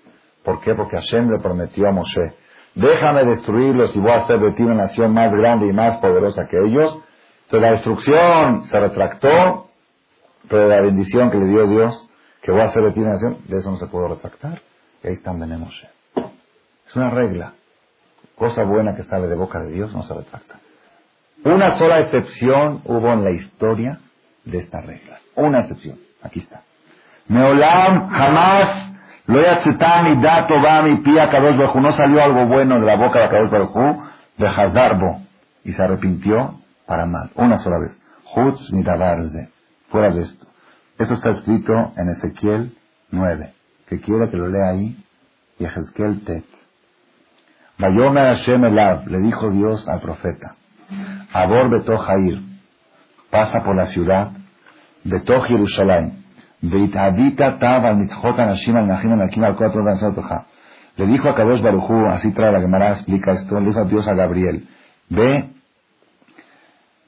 ¿Por qué? Porque Hashem le prometió a Moshe, déjame destruirlos y voy a hacer de ti una nación más grande y más poderosa que ellos. Entonces la destrucción se retractó, pero la bendición que le dio Dios, que voy a hacer de ti una nación, de eso no se puede retractar. Y ahí están Bené Moshe. Es una regla. Cosa buena que sale de boca de Dios no se retracta. Una sola excepción hubo en la historia de esta regla. Una excepción. Aquí está. Meolam jamás lo y dato va mi pía Kadosh No salió algo bueno de la boca de Kadosh Baruj de Hazdarbo. Y se arrepintió para mal. Una sola vez. Hutz mitabarze. Fuera de esto. Esto está escrito en Ezequiel 9. Que quiere que lo lea ahí. Y Ezequiel Tet. Vayomer Hashem Elav, le dijo Dios al profeta, Abor Beto Jair, pasa por la ciudad, Beto Jerusalén, Le dijo a Kadosh Barujú, así trae la Gemara, explica esto, le dijo a Dios a Gabriel, ve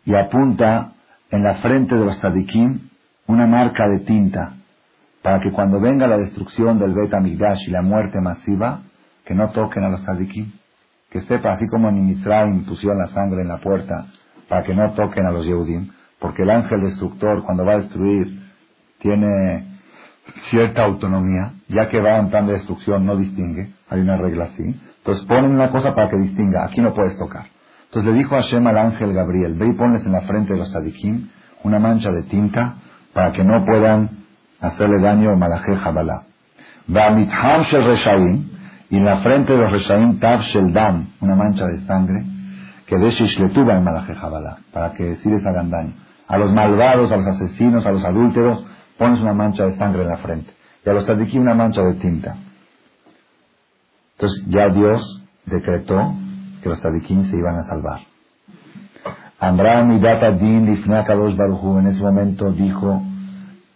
y apunta en la frente de los tzadikim una marca de tinta, para que cuando venga la destrucción del Bet Amigdash y la muerte masiva, que no toquen a los tzadikim que sepa, así como en Misraim pusieron la sangre en la puerta para que no toquen a los Yehudim, porque el ángel destructor cuando va a destruir tiene cierta autonomía, ya que va en plan de destrucción no distingue, hay una regla así, entonces ponen una cosa para que distinga, aquí no puedes tocar. Entonces le dijo a Hashem al ángel Gabriel, ve y ponles en la frente de los tzadikim una mancha de tinta para que no puedan hacerle daño a Malajé Jabalá. Y en la frente de los Reshaim Tav Sheldam, una mancha de sangre, que de Shishletuba en Malaje para que sí les hagan daño. A los malvados, a los asesinos, a los adúlteros, pones una mancha de sangre en la frente. Y a los tzadikim una mancha de tinta. Entonces ya Dios decretó que los tzadikim se iban a salvar. Amram Data Din dos Baruchu, en ese momento dijo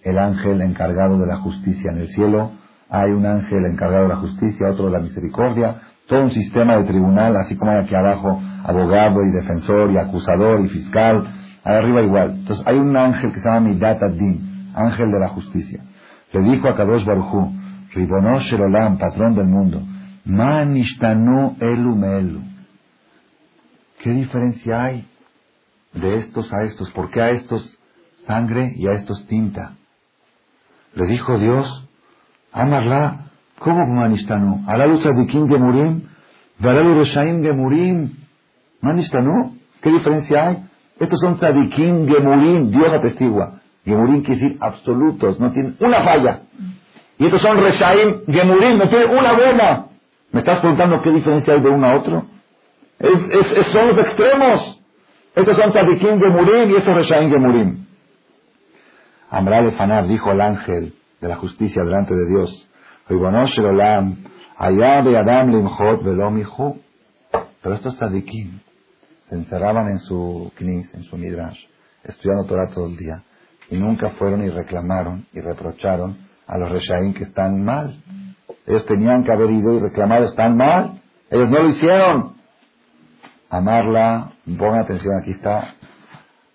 el ángel encargado de la justicia en el cielo, hay un ángel encargado de la justicia, otro de la misericordia, todo un sistema de tribunal, así como hay aquí abajo abogado y defensor y acusador y fiscal, arriba igual. Entonces hay un ángel que se llama Midat Din, ángel de la justicia. Le dijo a Kadosh Ribonosh Sherolam, patrón del mundo, Manishtanu elu. ¿Qué diferencia hay de estos a estos? ¿Por qué a estos sangre y a estos tinta? Le dijo Dios, Amarla, ¿cómo manistanu? Alalu tzadikim gemurim, valalu reshaim gemurim. Manistanu, ¿qué diferencia hay? Estos son tzadikim gemurim, Dios atestigua. Gemurim quiere decir absolutos, no tienen una falla. Y estos son reshaim gemurim, no tienen una buena. ¿Me estás preguntando qué diferencia hay de uno a otro? Es, son los extremos. Estos son tzadikim gemurim y estos reshaim gemurim. Amra de Fanar dijo el ángel, de la justicia delante de Dios. Pero estos tzadikim se encerraban en su knis, en su midrash, estudiando Torah todo el día, y nunca fueron y reclamaron y reprocharon a los reshaim que están mal. Ellos tenían que haber ido y reclamado, están mal. Ellos no lo hicieron. Amarla, pongan atención, aquí está,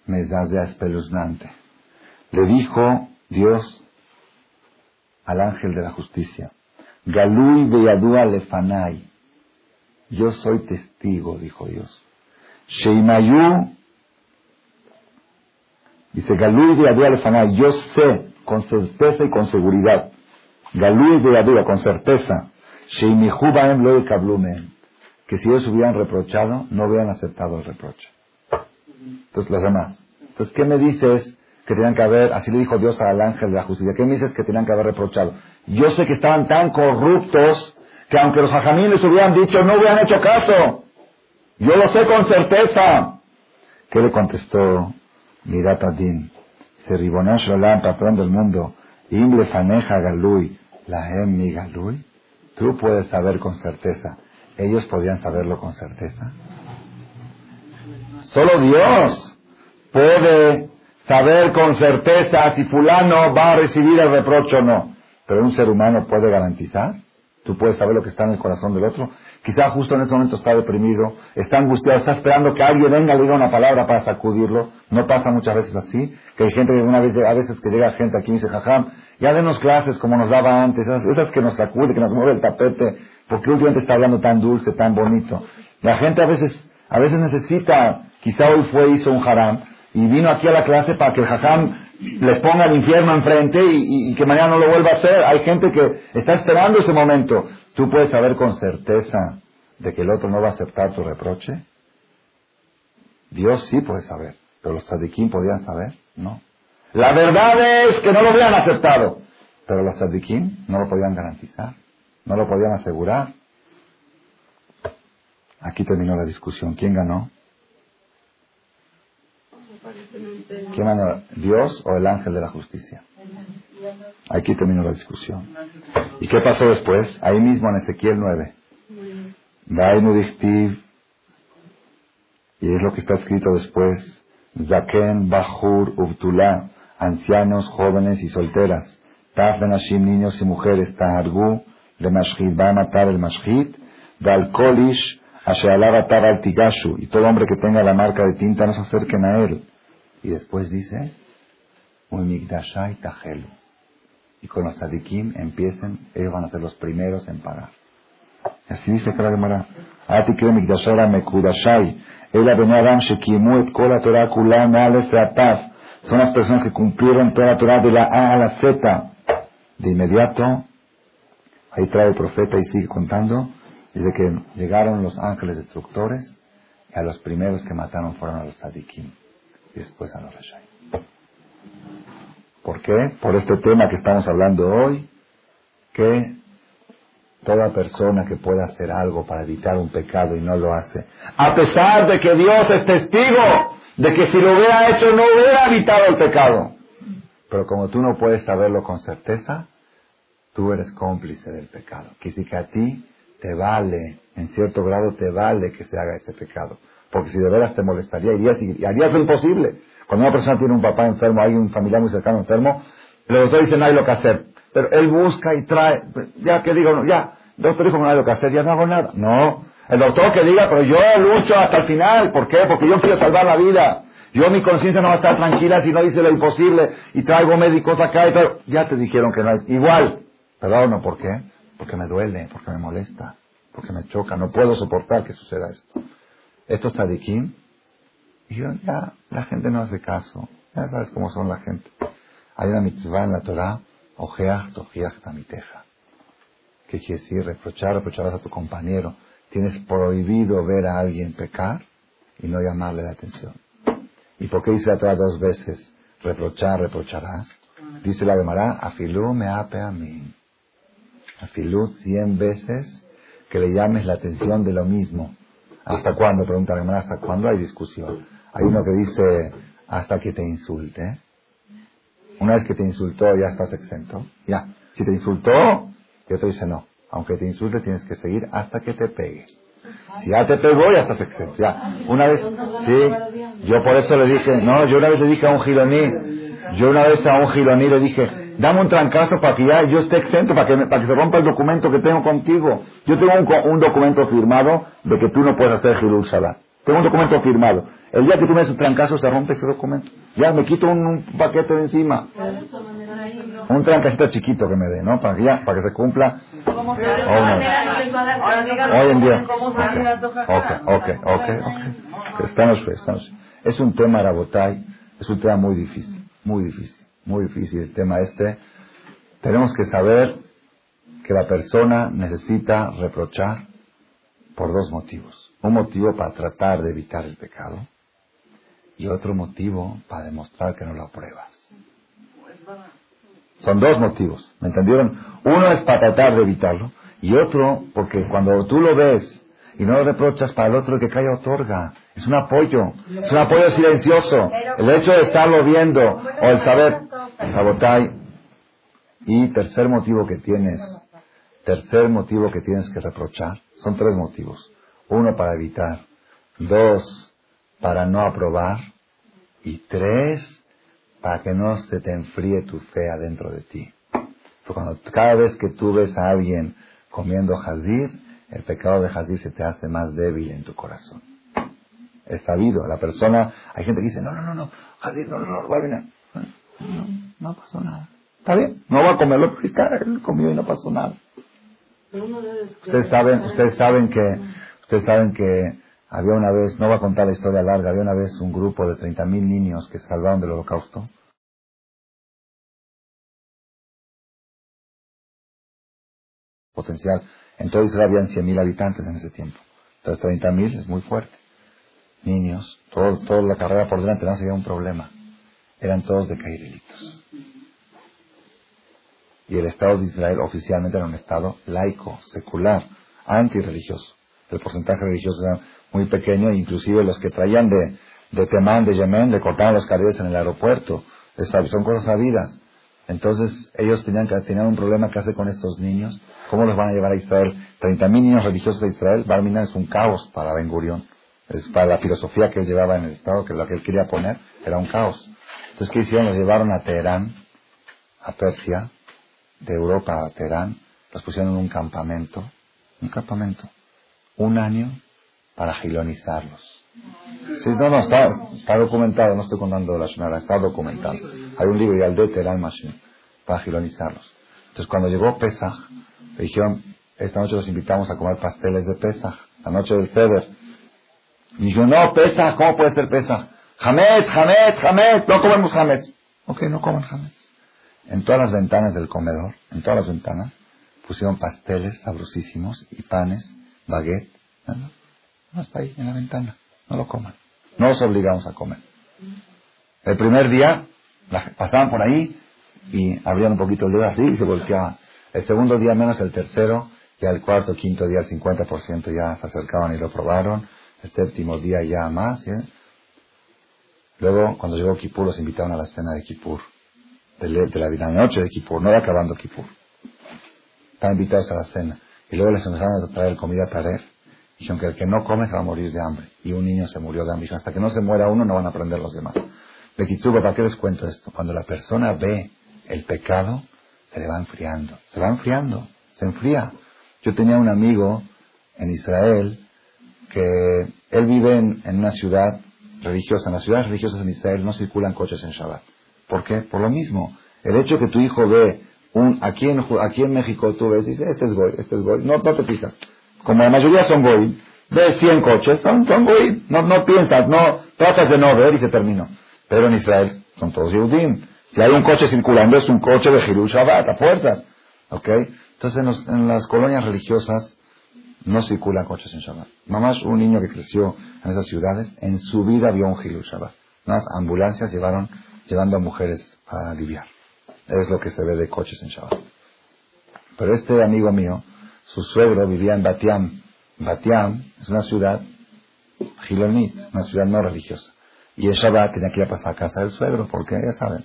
me da espeluznante. Le dijo Dios al ángel de la justicia, Galui Beyadua Lefanai, yo soy testigo, dijo Dios. Sheimayu, dice Galui Beyadua Lefanai, yo sé con certeza y con seguridad. Galui Beyadua, con certeza. Que si ellos hubieran reprochado, no hubieran aceptado el reproche. Entonces, los demás. Entonces, ¿qué me dices que tenían que haber, así le dijo Dios al ángel de la justicia, ¿qué me dices que tenían que haber reprochado? Yo sé que estaban tan corruptos que aunque los hajamín les hubieran dicho, no hubieran hecho caso. Yo lo sé con certeza. ¿Qué le contestó Mirat Adin? Se ribonash patrón del mundo, imble faneja galui, la mi galui. Tú puedes saber con certeza. Ellos podían saberlo con certeza. Solo Dios puede saber con certeza si fulano va a recibir el reproche o no. Pero un ser humano puede garantizar. Tú puedes saber lo que está en el corazón del otro. Quizá justo en ese momento está deprimido, está angustiado, está esperando que alguien venga y le diga una palabra para sacudirlo. No pasa muchas veces así. Que hay gente que una vez, a veces que llega gente aquí y dice, jajam, ya denos clases como nos daba antes, esas, que nos sacude, que nos mueve el tapete, porque últimamente está hablando tan dulce, tan bonito. La gente a veces, a veces necesita, quizá hoy fue, hizo un haram, y vino aquí a la clase para que el jajam les ponga el infierno enfrente y, que mañana no lo vuelva a hacer. Hay gente que está esperando ese momento. ¿Tú puedes saber con certeza de que el otro no va a aceptar tu reproche? Dios sí puede saber, pero los tzadikim podían saber, ¿no? La verdad es que no lo habían aceptado, pero los tzadikim no lo podían garantizar, no lo podían asegurar. Aquí terminó la discusión. ¿Quién ganó? ¿Quién ganó? ¿Dios o el ángel de la justicia? Aquí terminó la discusión. ¿Y qué pasó después? Ahí mismo en Ezequiel 9. Y es lo que está escrito después. Zaken, Bahur, Ubtulá, ancianos, jóvenes y solteras. Taf Benashim, niños y mujeres. Tahargu, de Mashhid, va a matar el Mashhid. Valkolish, Ashealaba. Y todo hombre que tenga la marca de tinta no se acerquen a él. Y después dice, Umigdashai Tajelu. Y con los sadikim empiecen, ellos van a ser los primeros en pagar. Así dice la Gemara. Son las personas que cumplieron toda la Torah de la A a la Z. De inmediato, ahí trae el profeta y sigue contando, dice que llegaron los ángeles destructores y a los primeros que mataron fueron a los sadikim y después a los Rashai. ¿Por qué? Por este tema que estamos hablando hoy, que toda persona que pueda hacer algo para evitar un pecado y no lo hace, a pesar de que Dios es testigo de que si lo hubiera hecho no hubiera evitado el pecado. Pero como tú no puedes saberlo con certeza, tú eres cómplice del pecado. Que si que a ti te vale, en cierto grado te vale que se haga ese pecado. Porque si de veras te molestaría, irías y harías lo imposible. Cuando una persona tiene un papá enfermo, hay un familiar muy cercano enfermo, el doctor dice no hay lo que hacer. Pero él busca y trae, ya que digo, ya, el doctor dijo no hay lo que hacer, ya no hago nada. No, el doctor que diga, pero yo lucho hasta el final. ¿Por qué? Porque yo quiero salvar la vida. Yo mi conciencia no va a estar tranquila si no dice lo imposible y traigo médicos acá y pero ya te dijeron que no es igual. Pero no, ¿por qué? Porque me duele, porque me molesta, porque me choca, no puedo soportar que suceda esto estos tzadikim, y yo, ya, la gente no hace caso. Ya sabes cómo son la gente. Hay una mitzvah en la Torah, ojeach tojiach tamiteja. ¿Qué quiere decir? Reprochar, reprocharás a tu compañero. Tienes prohibido ver a alguien pecar y no llamarle la atención. ¿Y por qué dice la Torah dos veces? Reprochar, reprocharás. Dice la Gemara, afilú me ape a mí. Afilú cien veces que le llames la atención de lo mismo. ¿Hasta cuándo? Pregunta la ¿hasta cuándo hay discusión? Hay uno que dice, hasta que te insulte. Una vez que te insultó, ya estás exento. Ya. Si te insultó, y otro dice, no. Aunque te insulte, tienes que seguir hasta que te pegue. Si ya te pegó, ya estás exento. Ya. Una vez, sí, yo por eso le dije, no, yo una vez le dije a un gironí, yo una vez a un gironí le dije, Dame un trancazo para que ya yo esté exento, para que, para que se rompa el documento que tengo contigo. Yo tengo un, documento firmado de que tú no puedes hacer Shabbat. Tengo un documento firmado. El día que tú me des un trancazo se rompe ese documento. Ya me quito un, paquete de encima. Un trancacito chiquito que me dé, ¿no? Para que, ya, para que se cumpla. Hoy en día. Ok, ok, ok, ok. Estamos, estamos. Es un tema, Rabotay, es un tema muy difícil, muy difícil, muy difícil el tema este. Tenemos que saber que la persona necesita reprochar por dos motivos. Un motivo para tratar de evitar el pecado y otro motivo para demostrar que no lo apruebas. Son dos motivos, ¿me entendieron? Uno es para tratar de evitarlo y otro porque cuando tú lo ves y no lo reprochas para el otro que cae otorga. Es un apoyo, es un apoyo silencioso. El hecho de estarlo viendo o el saber, Sabotay. Y tercer motivo que tienes, tercer motivo que tienes que reprochar, son tres motivos. Uno para evitar, dos para no aprobar y tres para que no se te enfríe tu fe adentro de ti. Porque cuando cada vez que tú ves a alguien comiendo jazir, el pecado de jazir se te hace más débil en tu corazón. Es sabido, la persona, hay gente que dice, no, no, no, no, jazir, no, no, no, a venir. No, no pasó nada. Está bien, no va a comerlo, porque está, él comió y no pasó nada. Ustedes saben, ustedes saben que, ustedes saben que había una vez, no voy a contar la historia larga, había una vez un grupo de 30.000 niños que se salvaron del holocausto. Potencial. En todo Israel habían 100.000 habitantes en ese tiempo. Entonces 30.000 es muy fuerte. Niños, todo, toda la carrera por delante no sería un problema. Eran todos de cairelitos. Y el Estado de Israel oficialmente era un Estado laico, secular, antirreligioso. El porcentaje religioso era muy pequeño, inclusive los que traían de, de Temán, de Yemen, le cortaban los carriles en el aeropuerto. Son cosas sabidas. Entonces ellos tenían, tenían un problema que hacer con estos niños. ¿Cómo los van a llevar a Israel? 30.000 niños religiosos de Israel, Barminan es un caos para Ben Gurion. Es para la filosofía que él llevaba en el Estado, que lo que él quería poner era un caos. Entonces, ¿qué hicieron? Los llevaron a Teherán, a Persia, de Europa a Teherán, los pusieron en un campamento, un campamento, un año para gilonizarlos. Sí, no, no, está, documentado, no estoy contando la sonora, está documentado. Hay un libro, y al de Teherán Machine, para gilonizarlos. Entonces, cuando llegó Pesach, le dijeron, esta noche los invitamos a comer pasteles de Pesach, la noche del Feder. Y dijo, no, Pesach, ¿cómo puede ser Pesach? Hametz, Hametz, Hametz, no comemos Hametz. Ok, no coman Hametz. En todas las ventanas del comedor, en todas las ventanas, pusieron pasteles sabrosísimos y panes, baguette. ¿no? no está ahí en la ventana, no lo coman. No los obligamos a comer. El primer día pasaban por ahí y abrían un poquito el dedo así y se volteaban. El segundo día menos, el tercero, ya el cuarto, quinto día, el 50% ya se acercaban y lo probaron. El séptimo día ya más. ¿eh? Luego, cuando llegó Kipur, los invitaron a la cena de Kipur de, la, vida noche de Kippur, no era acabando Kippur. Estaban invitados a la cena. Y luego les empezaron a traer comida tarer. Dijeron que el que no come se va a morir de hambre. Y un niño se murió de hambre. Dijeron, hasta que no se muera uno no van a aprender los demás. De Kitsuba, ¿para qué les cuento esto? Cuando la persona ve el pecado, se le va enfriando. Se va enfriando. Se enfría. Yo tenía un amigo en Israel que él vive en una ciudad religiosa. En las ciudades religiosas en Israel no circulan coches en Shabbat. ¿Por qué? Por lo mismo. El hecho que tu hijo ve un, aquí en, aquí en México tú ves, dice, este es Goy, este es Goy. No, no te fijas. Como la mayoría son Goy, ves 100 coches, son, son Goy. No, no piensas, no, tratas de no ver y se terminó. Pero en Israel son todos Yehudim. Si hay un coche circulando, es un coche de Jerú Shabbat, a fuerzas. ¿Ok? Entonces en, las colonias religiosas no circulan coches en Shabbat. Mamás, un niño que creció en esas ciudades, en su vida vio un Jerú Shabbat. Las ambulancias llevaron llevando a mujeres a aliviar. Es lo que se ve de coches en Shabbat. Pero este amigo mío, su suegro vivía en Batiam. Batiam es una ciudad gilonit, una ciudad no religiosa. Y en Shabbat tenía que ir a pasar a casa del suegro, porque ya saben.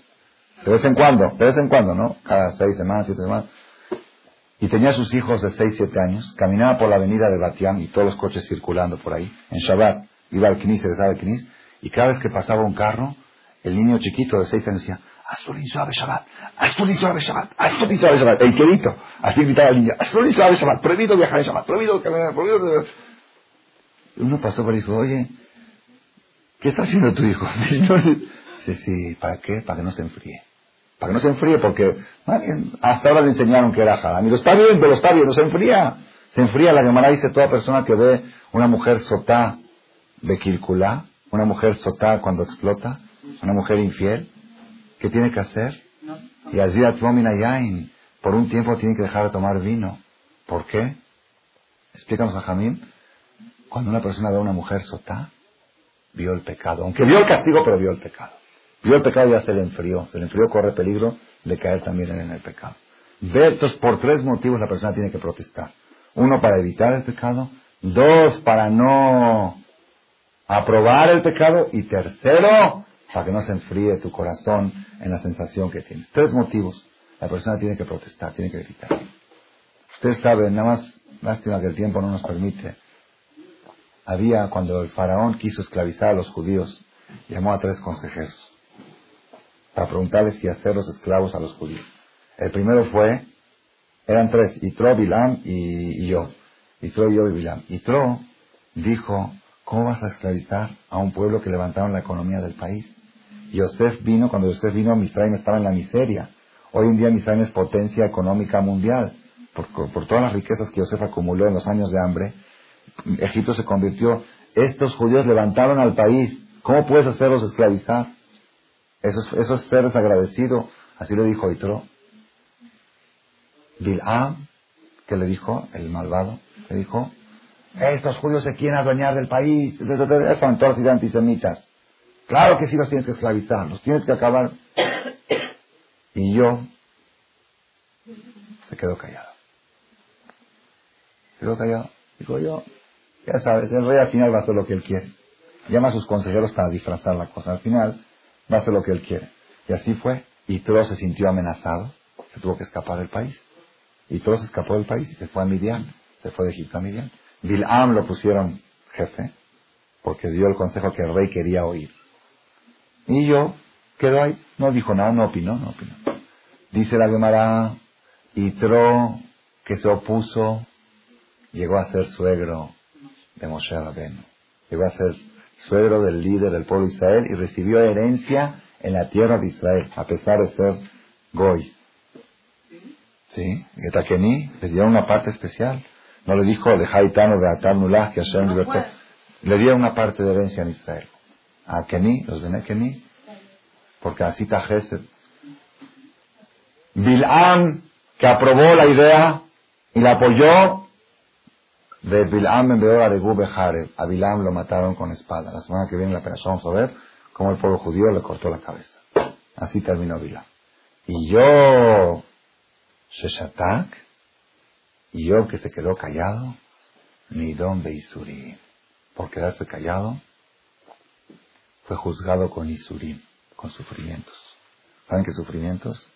De vez en cuando, de vez en cuando, ¿no? Cada seis semanas, siete semanas. Y tenía sus hijos de seis, siete años. Caminaba por la avenida de Batiam y todos los coches circulando por ahí. En Shabbat iba al Knis, se sabe Knis. Y cada vez que pasaba un carro, el niño chiquito de seis años decía, Asturín suave Shabbat, Asturín suave Shabbat, Asturín suave Shabbat, el querido, así gritaba el niño, Asturín suave Shabbat, prohibido viajar en Shabbat, prohibido caminar, prohibido... Uno pasó por y dijo, oye, ¿qué está haciendo tu hijo? sí, sí, ¿para qué? Para que no se enfríe. Para que no se enfríe, porque hasta ahora le enseñaron que era haram. Y lo está bien, pero lo está no se enfría. Se enfría, la Gemara dice, toda persona que ve una mujer sotá de Kilkulá, una mujer sotá cuando explota, una mujer infiel, ¿qué tiene que hacer? Y allí yain, por un tiempo tiene que dejar de tomar vino. ¿Por qué? Explícanos a Jamín. Cuando una persona ve a una mujer sotá, vio el pecado. Aunque vio el castigo, pero vio el pecado. Vio el pecado ya se le enfrió. Se le enfrió, corre peligro de caer también en el pecado. Ver, entonces, por tres motivos la persona tiene que protestar. Uno, para evitar el pecado. Dos, para no aprobar el pecado. Y tercero, para que no se enfríe tu corazón en la sensación que tienes. Tres motivos. La persona tiene que protestar, tiene que evitar. Ustedes saben, nada más, lástima que el tiempo no nos permite. Había, cuando el faraón quiso esclavizar a los judíos, llamó a tres consejeros para preguntarles si hacer los esclavos a los judíos. El primero fue, eran tres, Itro, Bilam y, yo. Itro, yo y Bilam. Itro dijo, ¿cómo vas a esclavizar a un pueblo que levantaron la economía del país? Yosef vino, cuando Yosef vino, Misraim estaba en la miseria. Hoy en día Misraim es potencia económica mundial. Por, todas las riquezas que Yosef acumuló en los años de hambre, Egipto se convirtió. Estos judíos levantaron al país. ¿Cómo puedes hacerlos esclavizar? Eso es, eso es ser desagradecido. Así le dijo Itro. Bil'am, que le dijo, el malvado, le dijo, estos judíos se quieren adueñar del país. Estaban todos antisemitas. Claro que sí los tienes que esclavizar, los tienes que acabar. Y yo se quedó callado. Se quedó callado. Dijo yo, ya sabes, el rey al final va a hacer lo que él quiere. Llama a sus consejeros para disfrazar la cosa. Al final va a hacer lo que él quiere. Y así fue. Y todo se sintió amenazado. Se tuvo que escapar del país. Y todo se escapó del país y se fue a Midian. Se fue de Egipto a Midian. Bil'am lo pusieron jefe porque dio el consejo que el rey quería oír. Y yo quedó ahí, no dijo nada, no opinó, no opinó. Dice la Gemara, Itro, que se opuso, llegó a ser suegro de Moshe Rabbeinu. Llegó a ser suegro del líder del pueblo de Israel y recibió herencia en la tierra de Israel, a pesar de ser Goy. ¿Sí? Y Takeni le dieron una parte especial. No le dijo de Haitano de Atar que Hashem libertó. Le dieron una parte de herencia en Israel a Keni, los de Keni, porque así está Gesed. Bil'am, que aprobó la idea y la apoyó, de Bil'am A Bil'am lo mataron con espada. La semana que viene la pena vamos a ver cómo el pueblo judío le cortó la cabeza. Así terminó Bil'am. Y yo, Sheshatak, y yo que se quedó callado, ni don Beisuri, por quedarse callado, fue juzgado con Isurim, con sufrimientos. ¿Saben qué sufrimientos?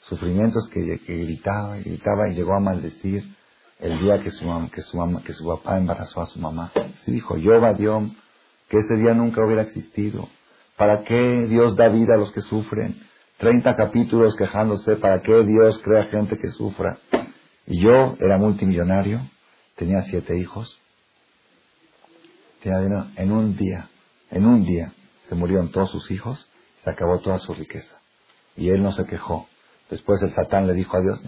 Sufrimientos que, gritaba y gritaba y llegó a maldecir el día que su, que su, que su papá embarazó a su mamá. Se dijo, yo Dios, que ese día nunca hubiera existido. ¿Para qué Dios da vida a los que sufren? Treinta capítulos quejándose, ¿para qué Dios crea gente que sufra? Y yo era multimillonario, tenía siete hijos, tenía en un día, en un día, se murieron todos sus hijos, se acabó toda su riqueza. Y él no se quejó. Después el Satán le dijo a Dios,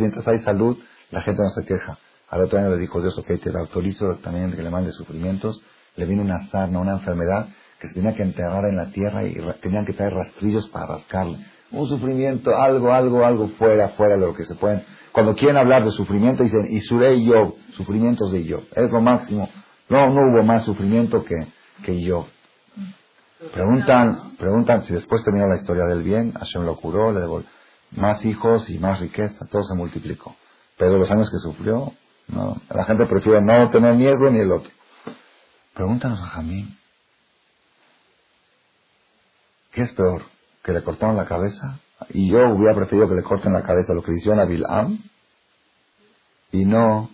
mientras hay salud, la gente no se queja. Al otro año le dijo Dios, ok, te lo autorizo también que le mande sufrimientos. Le vino una sarna, una enfermedad que se tenía que enterrar en la tierra y tenían que traer rastrillos para rascarle. Un sufrimiento, algo, algo, algo fuera, fuera de lo que se pueden. Cuando quieren hablar de sufrimiento dicen, y y yo, sufrimientos de yo. Es lo máximo. No, no hubo más sufrimiento que, que yo. Preguntan, preguntan si después terminó la historia del bien, Hashem lo curó, le devolvió más hijos y más riqueza, todo se multiplicó. Pero los años que sufrió, no, la gente prefiere no tener ni eso ni el otro. Pregúntanos a Jamín, ¿qué es peor? ¿Que le cortaron la cabeza? Y yo hubiera preferido que le corten la cabeza lo que hicieron a Bilam y no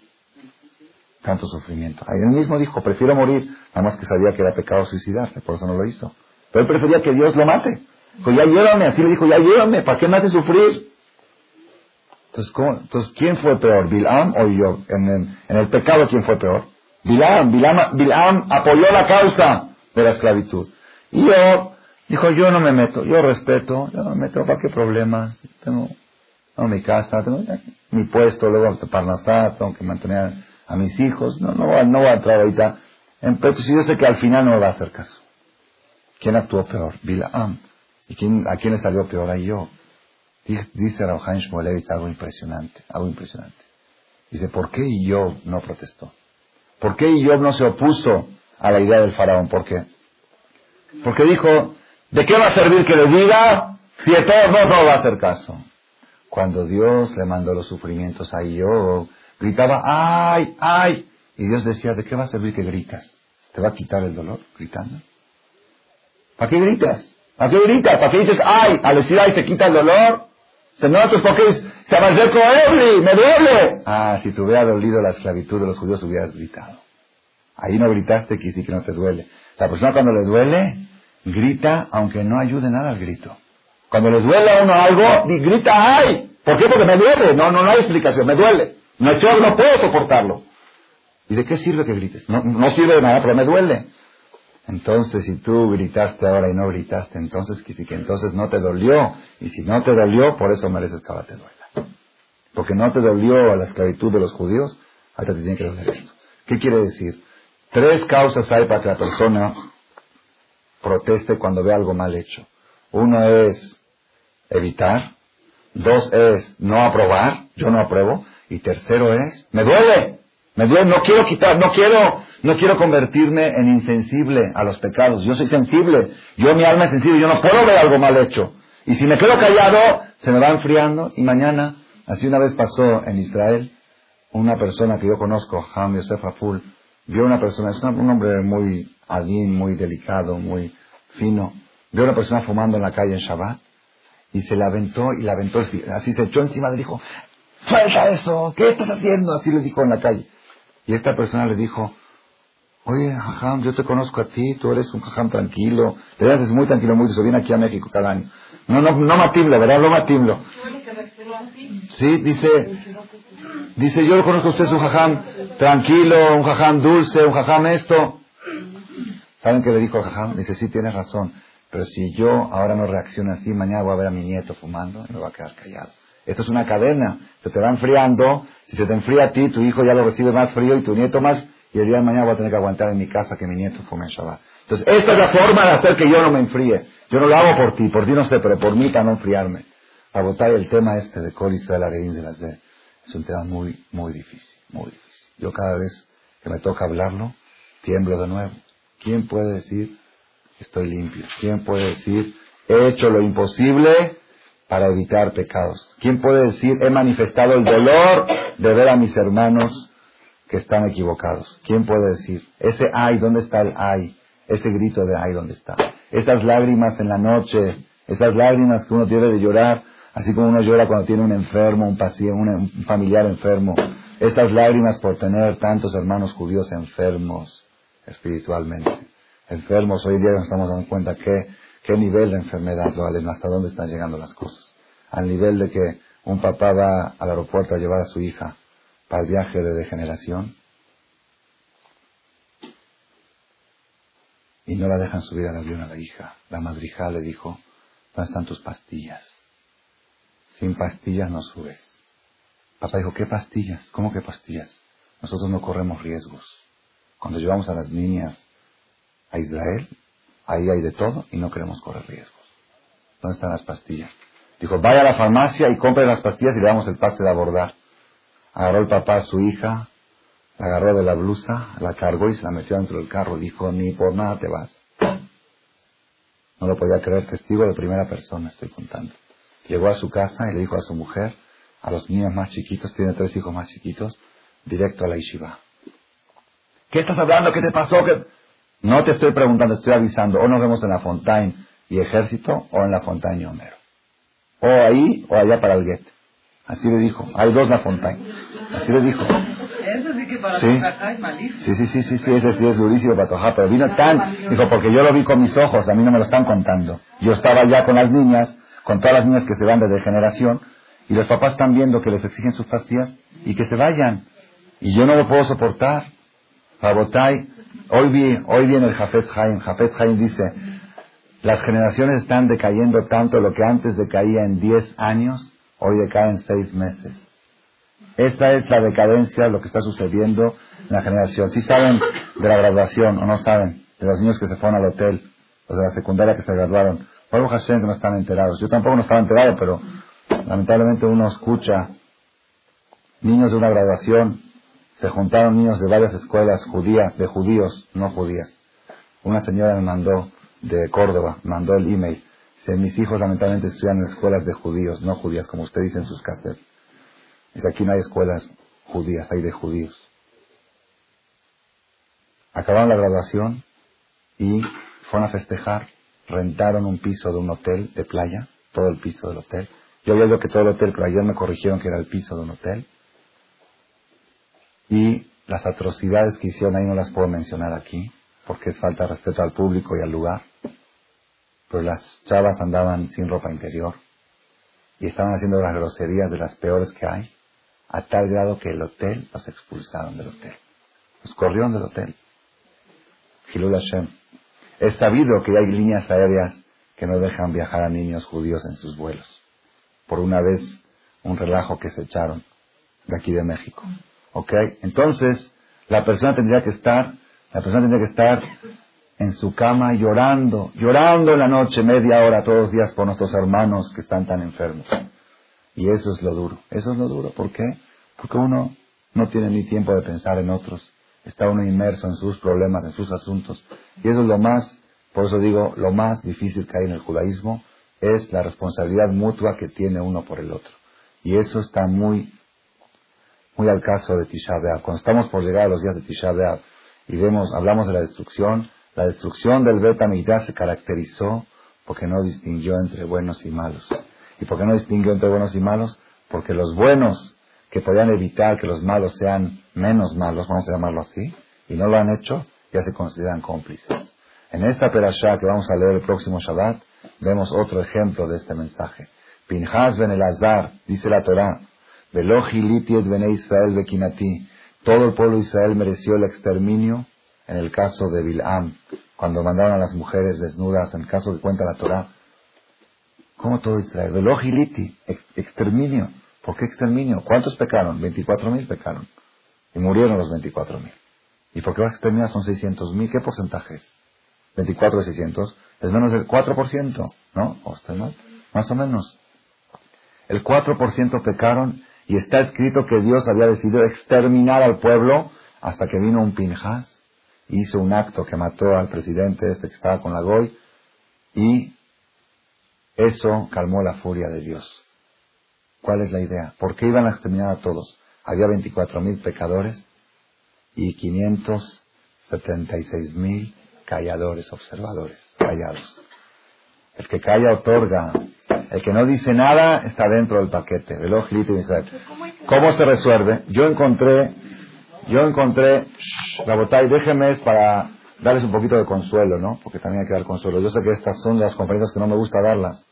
tanto sufrimiento. Él mismo dijo, prefiero morir, nada más que sabía que era pecado suicidarse, por eso no lo hizo. Pero él prefería que Dios lo mate. Dijo, ya llévame, así le dijo, ya llévame, ¿para qué me hace sufrir? Entonces, Entonces ¿quién fue peor, Bilam o yo? En el, pecado, ¿quién fue peor? Bilam, Bilam, Bilam apoyó la causa de la esclavitud. Y yo, dijo, yo no me meto, yo respeto, yo no me meto, ¿para qué problemas? Tengo, mi casa, tengo mi puesto, luego Parnasá, tengo que mantener a mis hijos, no, no, no voy a entrar ahorita. Pero si yo sé que al final no va a hacer caso. ¿Quién actuó peor? Bilaam. ¿Y quién, a quién le salió peor? A yo. Dice Rauhan Shmolevich algo impresionante, algo impresionante. Dice, ¿por qué yo no protestó? ¿Por qué Job no se opuso a la idea del faraón? ¿Por qué? Porque dijo, ¿de qué va a servir que le diga si de todos no va a hacer caso? Cuando Dios le mandó los sufrimientos a Job, gritaba, ¡ay, ay! Y Dios decía, ¿de qué va a servir que gritas? ¿Te va a quitar el dolor gritando? ¿Para qué gritas? ¿Para qué gritas? ¿Para qué dices, ay? Al decir, ay, se quita el dolor. Se nota, ¿por qué? Se avanzó me duele. Ah, si te hubiera dolido la esclavitud de los judíos, hubieras gritado. Ahí no gritaste, que sí que no te duele. La persona cuando le duele, grita aunque no ayude nada al grito. Cuando le duele a uno algo, grita ¡ay! ¿Por qué? Porque me duele. No, no, no hay explicación, me duele. No, yo no puedo soportarlo. ¿Y de qué sirve que grites? No sirve de nada, pero me duele. Entonces, si tú gritaste ahora y no gritaste, entonces que que entonces no te dolió. Y si no te dolió, por eso mereces que ahora te duela. Porque no te dolió a la esclavitud de los judíos, ahora te tiene que doler esto. ¿Qué quiere decir? Tres causas hay para que la persona proteste cuando ve algo mal hecho. Uno es evitar, dos es no aprobar, yo no apruebo, y tercero es, me duele, me duele, no quiero quitar, no quiero, no quiero convertirme en insensible a los pecados. Yo soy sensible, yo mi alma es sensible, yo no puedo ver algo mal hecho. Y si me quedo callado, se me va enfriando y mañana, así una vez pasó en Israel, una persona que yo conozco, Ham Yosef Aful, vio una persona, es un hombre muy alín, muy delicado, muy fino, vio una persona fumando en la calle en Shabbat y se la aventó y la aventó, así se echó encima, le dijo, suelta eso, ¿qué estás haciendo? Así le dijo en la calle. Y esta persona le dijo, oye, jajam, yo te conozco a ti, tú eres un jajam tranquilo, te ves muy tranquilo, muy eso, viene aquí a México cada año. No, no, no matimlo, ¿verdad? No matimlo. Sí, dice, dice, yo lo conozco a usted, es un jajam tranquilo, un jajam dulce, un jajam esto. ¿Saben qué le dijo el jajam? Dice, sí, tienes razón, pero si yo ahora no reacciono así, mañana voy a ver a mi nieto fumando y me va a quedar callado. Esto es una cadena, se te va enfriando, si se te enfría a ti, tu hijo ya lo recibe más frío y tu nieto más, y el día de mañana voy a tener que aguantar en mi casa que mi nieto fume en Shabbat. Entonces, esta es la forma de hacer que yo no me enfríe. Yo no lo hago por ti, por ti no sé, pero por mí para no enfriarme. A votar el tema este de Col Israel de las de es un tema muy, muy difícil, muy difícil. Yo cada vez que me toca hablarlo, tiemblo de nuevo. ¿Quién puede decir estoy limpio? ¿Quién puede decir he hecho lo imposible para evitar pecados? ¿Quién puede decir he manifestado el dolor de ver a mis hermanos que están equivocados? ¿Quién puede decir ese ay, ¿dónde está el ay? Ese grito de ay, ¿dónde está? Esas lágrimas en la noche, esas lágrimas que uno tiene de llorar, así como uno llora cuando tiene un enfermo, un paciente, un familiar enfermo. Esas lágrimas por tener tantos hermanos judíos enfermos espiritualmente. Enfermos, hoy día nos estamos dando cuenta que, qué nivel de enfermedad hasta dónde están llegando las cosas. Al nivel de que un papá va al aeropuerto a llevar a su hija para el viaje de degeneración y no la dejan subir al avión a la hija. La madrija le dijo, ¿dónde están tus pastillas? Sin pastillas no subes. Papá dijo, ¿qué pastillas? ¿Cómo que pastillas? Nosotros no corremos riesgos. Cuando llevamos a las niñas a Israel, ahí hay de todo y no queremos correr riesgos. ¿Dónde están las pastillas? Dijo, vaya a la farmacia y compre las pastillas y le damos el pase de abordar. Agarró el papá a su hija, la agarró de la blusa, la cargó y se la metió dentro del carro. Dijo, ni por nada te vas. No lo podía creer, testigo de primera persona estoy contando. Llegó a su casa y le dijo a su mujer, a los niños más chiquitos, tiene tres hijos más chiquitos, directo a la yeshiva. ¿Qué estás hablando? ¿Qué te pasó? No te estoy preguntando, estoy avisando. O nos vemos en la Fontaine y Ejército o en la Fontaine Homero. O ahí o allá para el Get. Así le dijo. Hay dos La Fontaine. Así le dijo. Sí ¿Sí? Sí, sí, sí, sí, ese sí es durísimo para tojar, pero vino tan, dijo, porque yo lo vi con mis ojos, a mí no me lo están contando. Yo estaba ya con las niñas, con todas las niñas que se van de degeneración, y los papás están viendo que les exigen sus pastillas y que se vayan. Y yo no lo puedo soportar. Rabotai, hoy vi, hoy viene el Jafet Haim. Jafet Haim dice, Las generaciones están decayendo tanto, lo que antes decaía en 10 años, hoy decae en 6 meses. Esta es la decadencia, lo que está sucediendo en la generación. Si saben de la graduación o no saben, de los niños que se fueron al hotel, los de la secundaria que se graduaron. Por Hashem que no están enterados. Yo tampoco no estaba enterado, pero lamentablemente uno escucha niños de una graduación, se juntaron niños de varias escuelas judías, de judíos, no judías. Una señora me mandó de Córdoba, mandó el email. Dice, mis hijos lamentablemente estudian en escuelas de judíos, no judías, como usted dice en sus cassettes. Dice, aquí no hay escuelas judías, hay de judíos. Acabaron la graduación y fueron a festejar, rentaron un piso de un hotel de playa, todo el piso del hotel. Yo había que todo el hotel, pero ayer me corrigieron que era el piso de un hotel. Y las atrocidades que hicieron ahí no las puedo mencionar aquí, porque es falta de respeto al público y al lugar. Pero las chavas andaban sin ropa interior y estaban haciendo las groserías de las peores que hay, a tal grado que el hotel los expulsaron del hotel. Los corrieron del hotel. Hilul Hashem. Es sabido que hay líneas aéreas que no dejan viajar a niños judíos en sus vuelos. Por una vez, un relajo que se echaron de aquí de México. ¿Ok? Entonces, la persona tendría que estar, la persona tendría que estar en su cama llorando, llorando en la noche, media hora todos los días por nuestros hermanos que están tan enfermos. Y eso es lo duro. Eso es lo duro. ¿Por qué? Porque uno no tiene ni tiempo de pensar en otros. Está uno inmerso en sus problemas, en sus asuntos. Y eso es lo más, por eso digo, lo más difícil que hay en el judaísmo es la responsabilidad mutua que tiene uno por el otro. Y eso está muy, muy al caso de Tisha B'Av. Cuando estamos por llegar a los días de Tisha B'Av y vemos, hablamos de la destrucción, la destrucción del Bet se caracterizó porque no distinguió entre buenos y malos. ¿Y por qué no distinguió entre buenos y malos? Porque los buenos que podían evitar que los malos sean menos malos, vamos a llamarlo así, y no lo han hecho, ya se consideran cómplices. En esta perashá que vamos a leer el próximo Shabbat, vemos otro ejemplo de este mensaje. Pinhas ben Elazar, dice la Torah, Veloji litiet bene Israel bekinati. Todo el pueblo de Israel mereció el exterminio en el caso de Bil'am, cuando mandaron a las mujeres desnudas, en el caso que cuenta la Torah. ¿Cómo todo Israel? Veloji liti, exterminio. ¿Por qué exterminio? ¿Cuántos pecaron? 24.000 pecaron. Y murieron los 24.000. ¿Y por qué vas a exterminar? Son 600.000. ¿Qué porcentaje es? 24 de 600. Es menos del 4%, ¿no? ¿O mal? Más o menos. El 4% pecaron y está escrito que Dios había decidido exterminar al pueblo hasta que vino un Pinjas hizo un acto que mató al presidente este que estaba con la Goy y eso calmó la furia de Dios. ¿Cuál es la idea? ¿Por qué iban a exterminar a todos? Había 24.000 pecadores y 576.000 calladores, observadores, callados. El que calla otorga. El que no dice nada está dentro del paquete. ¿Cómo se resuelve? Yo encontré, yo encontré, la botella, déjenme para darles un poquito de consuelo, ¿no? Porque también hay que dar consuelo. Yo sé que estas son las conferencias que no me gusta darlas,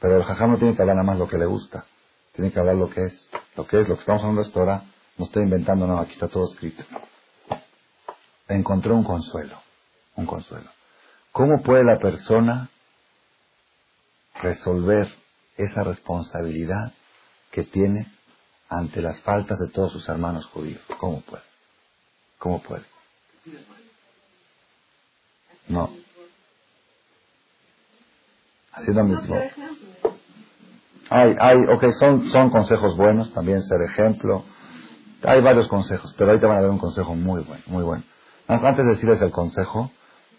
pero el jajam no tiene que hablar nada más lo que le gusta. Tiene que hablar lo que es. Lo que es, lo que estamos hablando esto ahora, no estoy inventando nada, aquí está todo escrito. Encontré un consuelo, un consuelo. ¿Cómo puede la persona resolver esa responsabilidad que tiene ante las faltas de todos sus hermanos judíos? ¿Cómo puede? ¿Cómo puede? No. Haciendo mismo. Hay, hay, ok, son, son consejos buenos, también ser ejemplo. Hay varios consejos, pero ahorita van a ver un consejo muy bueno, muy bueno. Antes de decirles el consejo,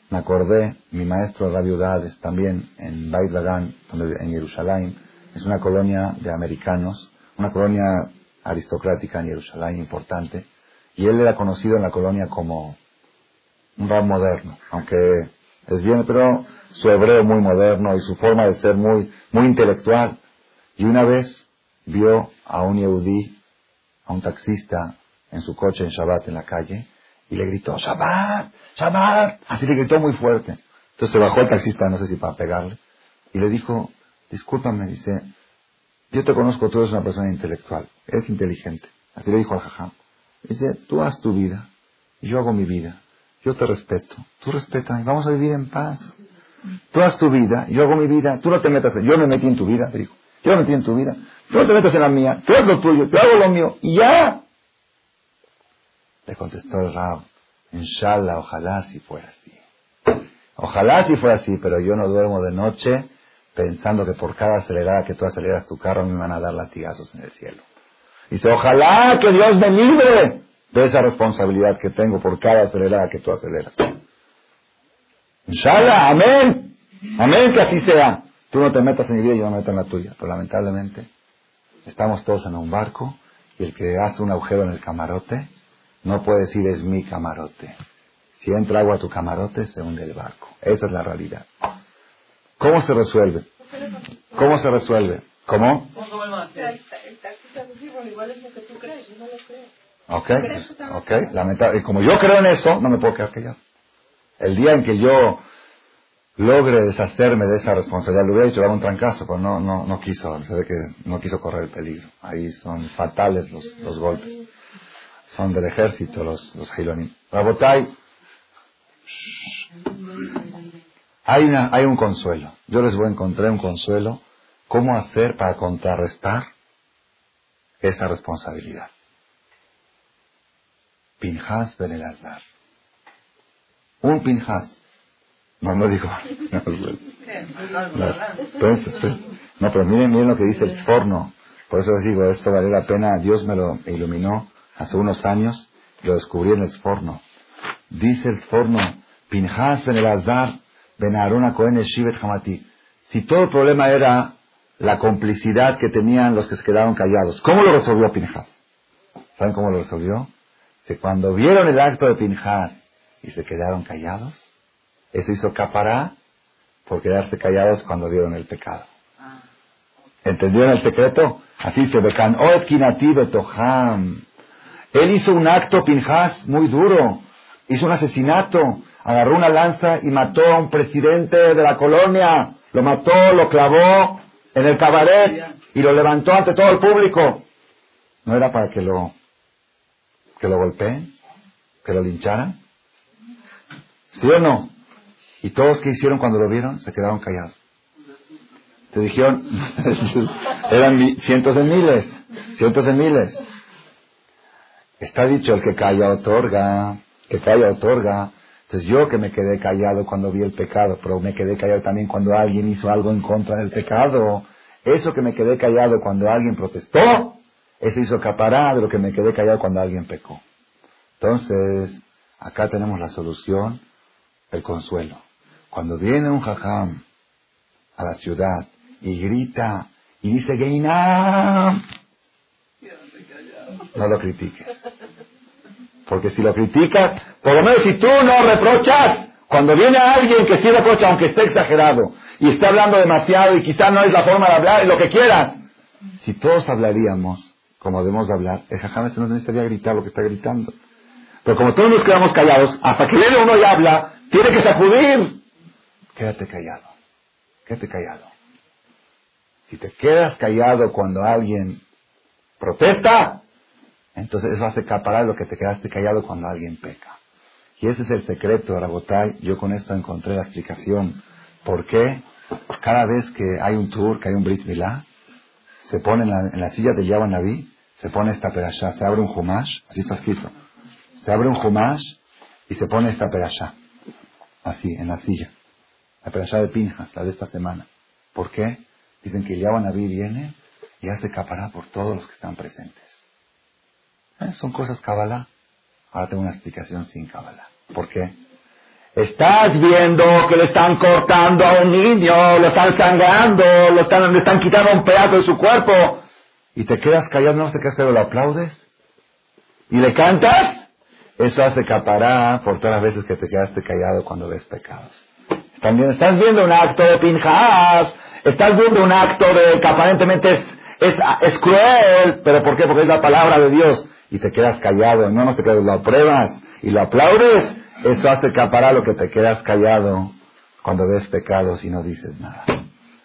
me acordé, mi maestro Radio Dades, también en Beit Lagan, donde, en Jerusalén, es una colonia de americanos, una colonia aristocrática en Jerusalén importante, y él era conocido en la colonia como un rab moderno, aunque es bien, pero su hebreo muy moderno y su forma de ser muy, muy intelectual. Y una vez vio a un yehudí, a un taxista, en su coche en Shabbat en la calle, y le gritó, Shabbat, Shabbat, así le gritó muy fuerte. Entonces se bajó el taxista, no sé si para pegarle, y le dijo, discúlpame, dice, yo te conozco, tú eres una persona intelectual, eres inteligente. Así le dijo al jajam. Dice, tú haz tu vida, y yo hago mi vida. Yo te respeto, tú respétame, vamos a vivir en paz. Tú haz tu vida, yo hago mi vida, tú no te metas, yo me metí en tu vida, te dijo. Yo me metí en tu vida, tú no te metas en la mía, tú haz lo tuyo, yo hago lo mío, y ya. Le contestó el Rab, inshallah, ojalá si fuera así. Ojalá si fuera así, pero yo no duermo de noche pensando que por cada acelerada que tú aceleras tu carro me van a dar latigazos en el cielo. Dice, ojalá que Dios me libre de esa responsabilidad que tengo por cada acelerada que tú aceleras. Inshallah, amén. Amén que así sea. Tú no te metas en mi vida y yo no me meto en la tuya. Pero lamentablemente, estamos todos en un barco y el que hace un agujero en el camarote no puede decir es mi camarote. Si entra agua a tu camarote, se hunde el barco. Esa es la realidad. ¿Cómo se resuelve? ¿Cómo se resuelve? ¿Cómo? Ok, ok. Lamentable. Como yo creo en eso, no me puedo quedar callado. El día en que yo logre deshacerme de esa responsabilidad, le hubiera dicho dar un trancazo, pero no, no, no quiso, se ve que no quiso correr el peligro. Ahí son fatales los, los golpes. Son del ejército los, los Hilonim. Rabotai, hay, una, hay un consuelo. Yo les voy a encontrar un consuelo. ¿Cómo hacer para contrarrestar esa responsabilidad? Pinjas Ben Elazar. Un Pinjas. No, no digo. No, pero miren, miren lo que dice el forno. Por eso les digo, esto vale la pena. Dios me lo iluminó hace unos años. Lo descubrí en el forno. Dice el forno, Pinjas Ben Elazar, Ben Aarón Cohen Shivet Hamati. Si todo el problema era la complicidad que tenían los que se quedaron callados, ¿cómo lo resolvió Pinjas? ¿Saben cómo lo resolvió? Que cuando vieron el acto de Pinjas y se quedaron callados, eso hizo capará por quedarse callados cuando vieron el pecado. ¿Entendieron el secreto? Así se becan. Él hizo un acto, Pinjas, muy duro. Hizo un asesinato. Agarró una lanza y mató a un presidente de la colonia. Lo mató, lo clavó en el cabaret y lo levantó ante todo el público. ¿No era para que lo, que lo golpeen? ¿Que lo lincharan? ¿Sí o no? ¿Y todos que hicieron cuando lo vieron? Se quedaron callados. Te dijeron, eran cientos de miles, cientos de miles. Está dicho, el que calla otorga, que calla otorga. Entonces yo que me quedé callado cuando vi el pecado, pero me quedé callado también cuando alguien hizo algo en contra del pecado. Eso que me quedé callado cuando alguien protestó, eso hizo capará de lo que me quedé callado cuando alguien pecó. Entonces, acá tenemos la solución, el consuelo. Cuando viene un jajam a la ciudad y grita y dice Geinam, no lo critiques. Porque si lo criticas, por lo menos si tú no reprochas, cuando viene alguien que sí reprocha, aunque esté exagerado, y está hablando demasiado y quizá no es la forma de hablar y lo que quieras, si todos hablaríamos como debemos de hablar, el jajam no necesitaría gritar lo que está gritando. Pero como todos nos quedamos callados, hasta que viene uno y habla, tiene que sacudir quédate callado, quédate callado. Si te quedas callado cuando alguien protesta, entonces eso hace acaparar lo que te quedaste callado cuando alguien peca. Y ese es el secreto, Rabotay. Yo con esto encontré la explicación. ¿Por qué cada vez que hay un tour, que hay un Brit Milá, se pone en la, silla de Yahweh Naví, se pone esta perashá, se abre un humash, así está escrito. Se abre un humash y se pone esta perashá, así, en la silla la perashá de Pinjas, la de esta semana. ¿Por qué? Dicen que Yahweh Naví viene y hace capará por todos los que están presentes. ¿Eh? Son cosas Kabbalah. Ahora tengo una explicación sin Kabbalah. ¿Por qué? Estás viendo que le están cortando a un niño, lo están sangrando, lo están, le están quitando un pedazo de su cuerpo. Y te quedas callado, no te quedas callado, lo aplaudes. Y le cantas. Eso hace capará por todas las veces que te quedaste callado cuando ves pecados. También estás viendo un acto de Pinjas, estás viendo un acto de que aparentemente es, es, cruel, pero ¿por qué? Porque es la palabra de Dios. Y te quedas callado, no, no te quedas, lo apruebas y lo aplaudes. Eso hace para lo que te quedas callado cuando ves pecados y no dices nada.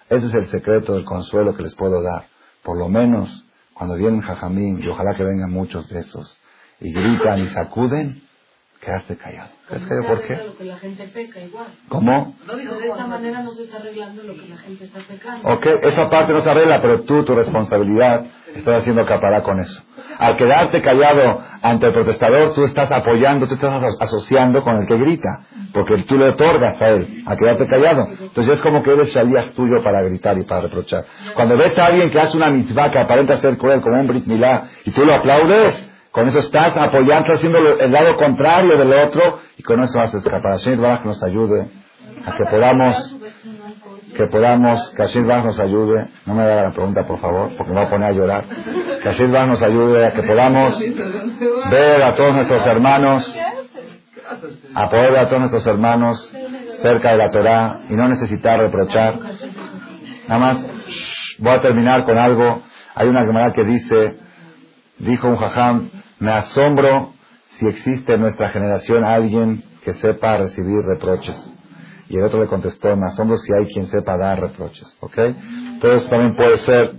Ese es el secreto del consuelo que les puedo dar. Por lo menos cuando vienen jajamín, y ojalá que vengan muchos de esos, y gritan y sacuden, Quedarse callado. ¿Quedarse callado por qué? Lo que la gente peca igual. ¿Cómo? No dijo de esta manera no se está arreglando lo que la gente está pecando. Ok, esa parte no se arregla, pero tú, tu responsabilidad, estás haciendo acaparar con eso. Al quedarte callado ante el protestador, tú estás apoyando, tú estás aso- asociando con el que grita, porque tú le otorgas a él, a quedarte callado. Entonces es como que eres shalías tuyo para gritar y para reprochar. Cuando ves a alguien que hace una mitzvah que aparenta ser cruel, como un brit milá, y tú lo aplaudes, con eso estás apoyando, haciendo el lado contrario del otro, y con eso haces escapar. Hashem Baraj nos ayude a que podamos que podamos, que Hashem Baraj nos ayude, no me haga la pregunta por favor, porque me voy a poner a llorar, que Hashem Baraj nos ayude a que podamos ver a todos nuestros hermanos, a poder ver a todos nuestros hermanos cerca de la Torah y no necesitar reprochar. Nada más, voy a terminar con algo. Hay una Gemara que dice, dijo un jajam, me asombro si existe en nuestra generación alguien que sepa recibir reproches. Y el otro le contestó, me asombro si hay quien sepa dar reproches. ¿Ok? Entonces también puede ser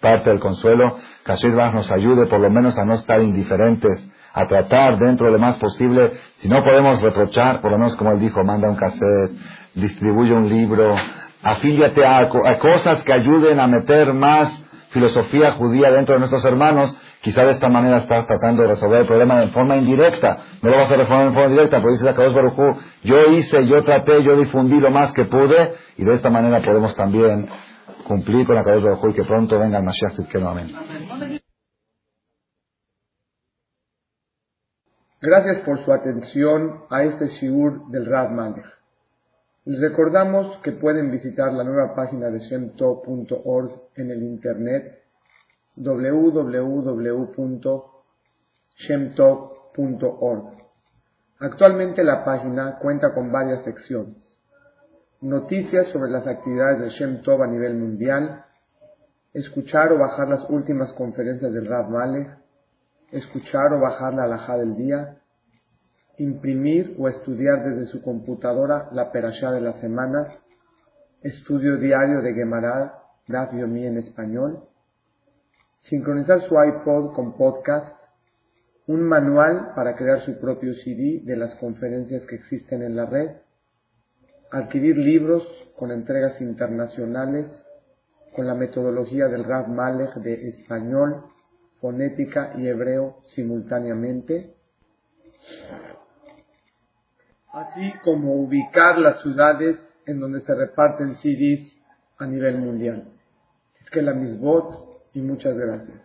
parte del consuelo. Que nos ayude por lo menos a no estar indiferentes, a tratar dentro de lo más posible. Si no podemos reprochar, por lo menos como él dijo, manda un cassette, distribuye un libro, afíliate a cosas que ayuden a meter más filosofía judía dentro de nuestros hermanos. Quizá de esta manera estás tratando de resolver el problema de forma indirecta. No lo vas a resolver en forma directa, porque dice Akadosh Baruj Hu, yo hice, yo traté, yo difundí lo más que pude, y de esta manera podemos también cumplir con Akadosh Baruj Hu y que pronto venga el Mashiach Tzidkenu. Amén. Gracias por su atención a este shiur del Rav Malech. Les recordamos que pueden visitar la nueva página de shemtov.org en el internet www.shemtov.org. Actualmente la página cuenta con varias secciones. Noticias sobre las actividades de Shem Tov a nivel mundial, escuchar o bajar las últimas conferencias del Rav Malech, escuchar o bajar la alajá del día, imprimir o estudiar desde su computadora la perashá de la semana, estudio diario de Gemara, Daf Yomi en español, sincronizar su iPod con podcast, un manual para crear su propio CD de las conferencias que existen en la red, adquirir libros con entregas internacionales con la metodología del Rav Malech de español, fonética y hebreo simultáneamente, así como ubicar las ciudades en donde se reparten CDs a nivel mundial. Es que la misbot y muchas gracias.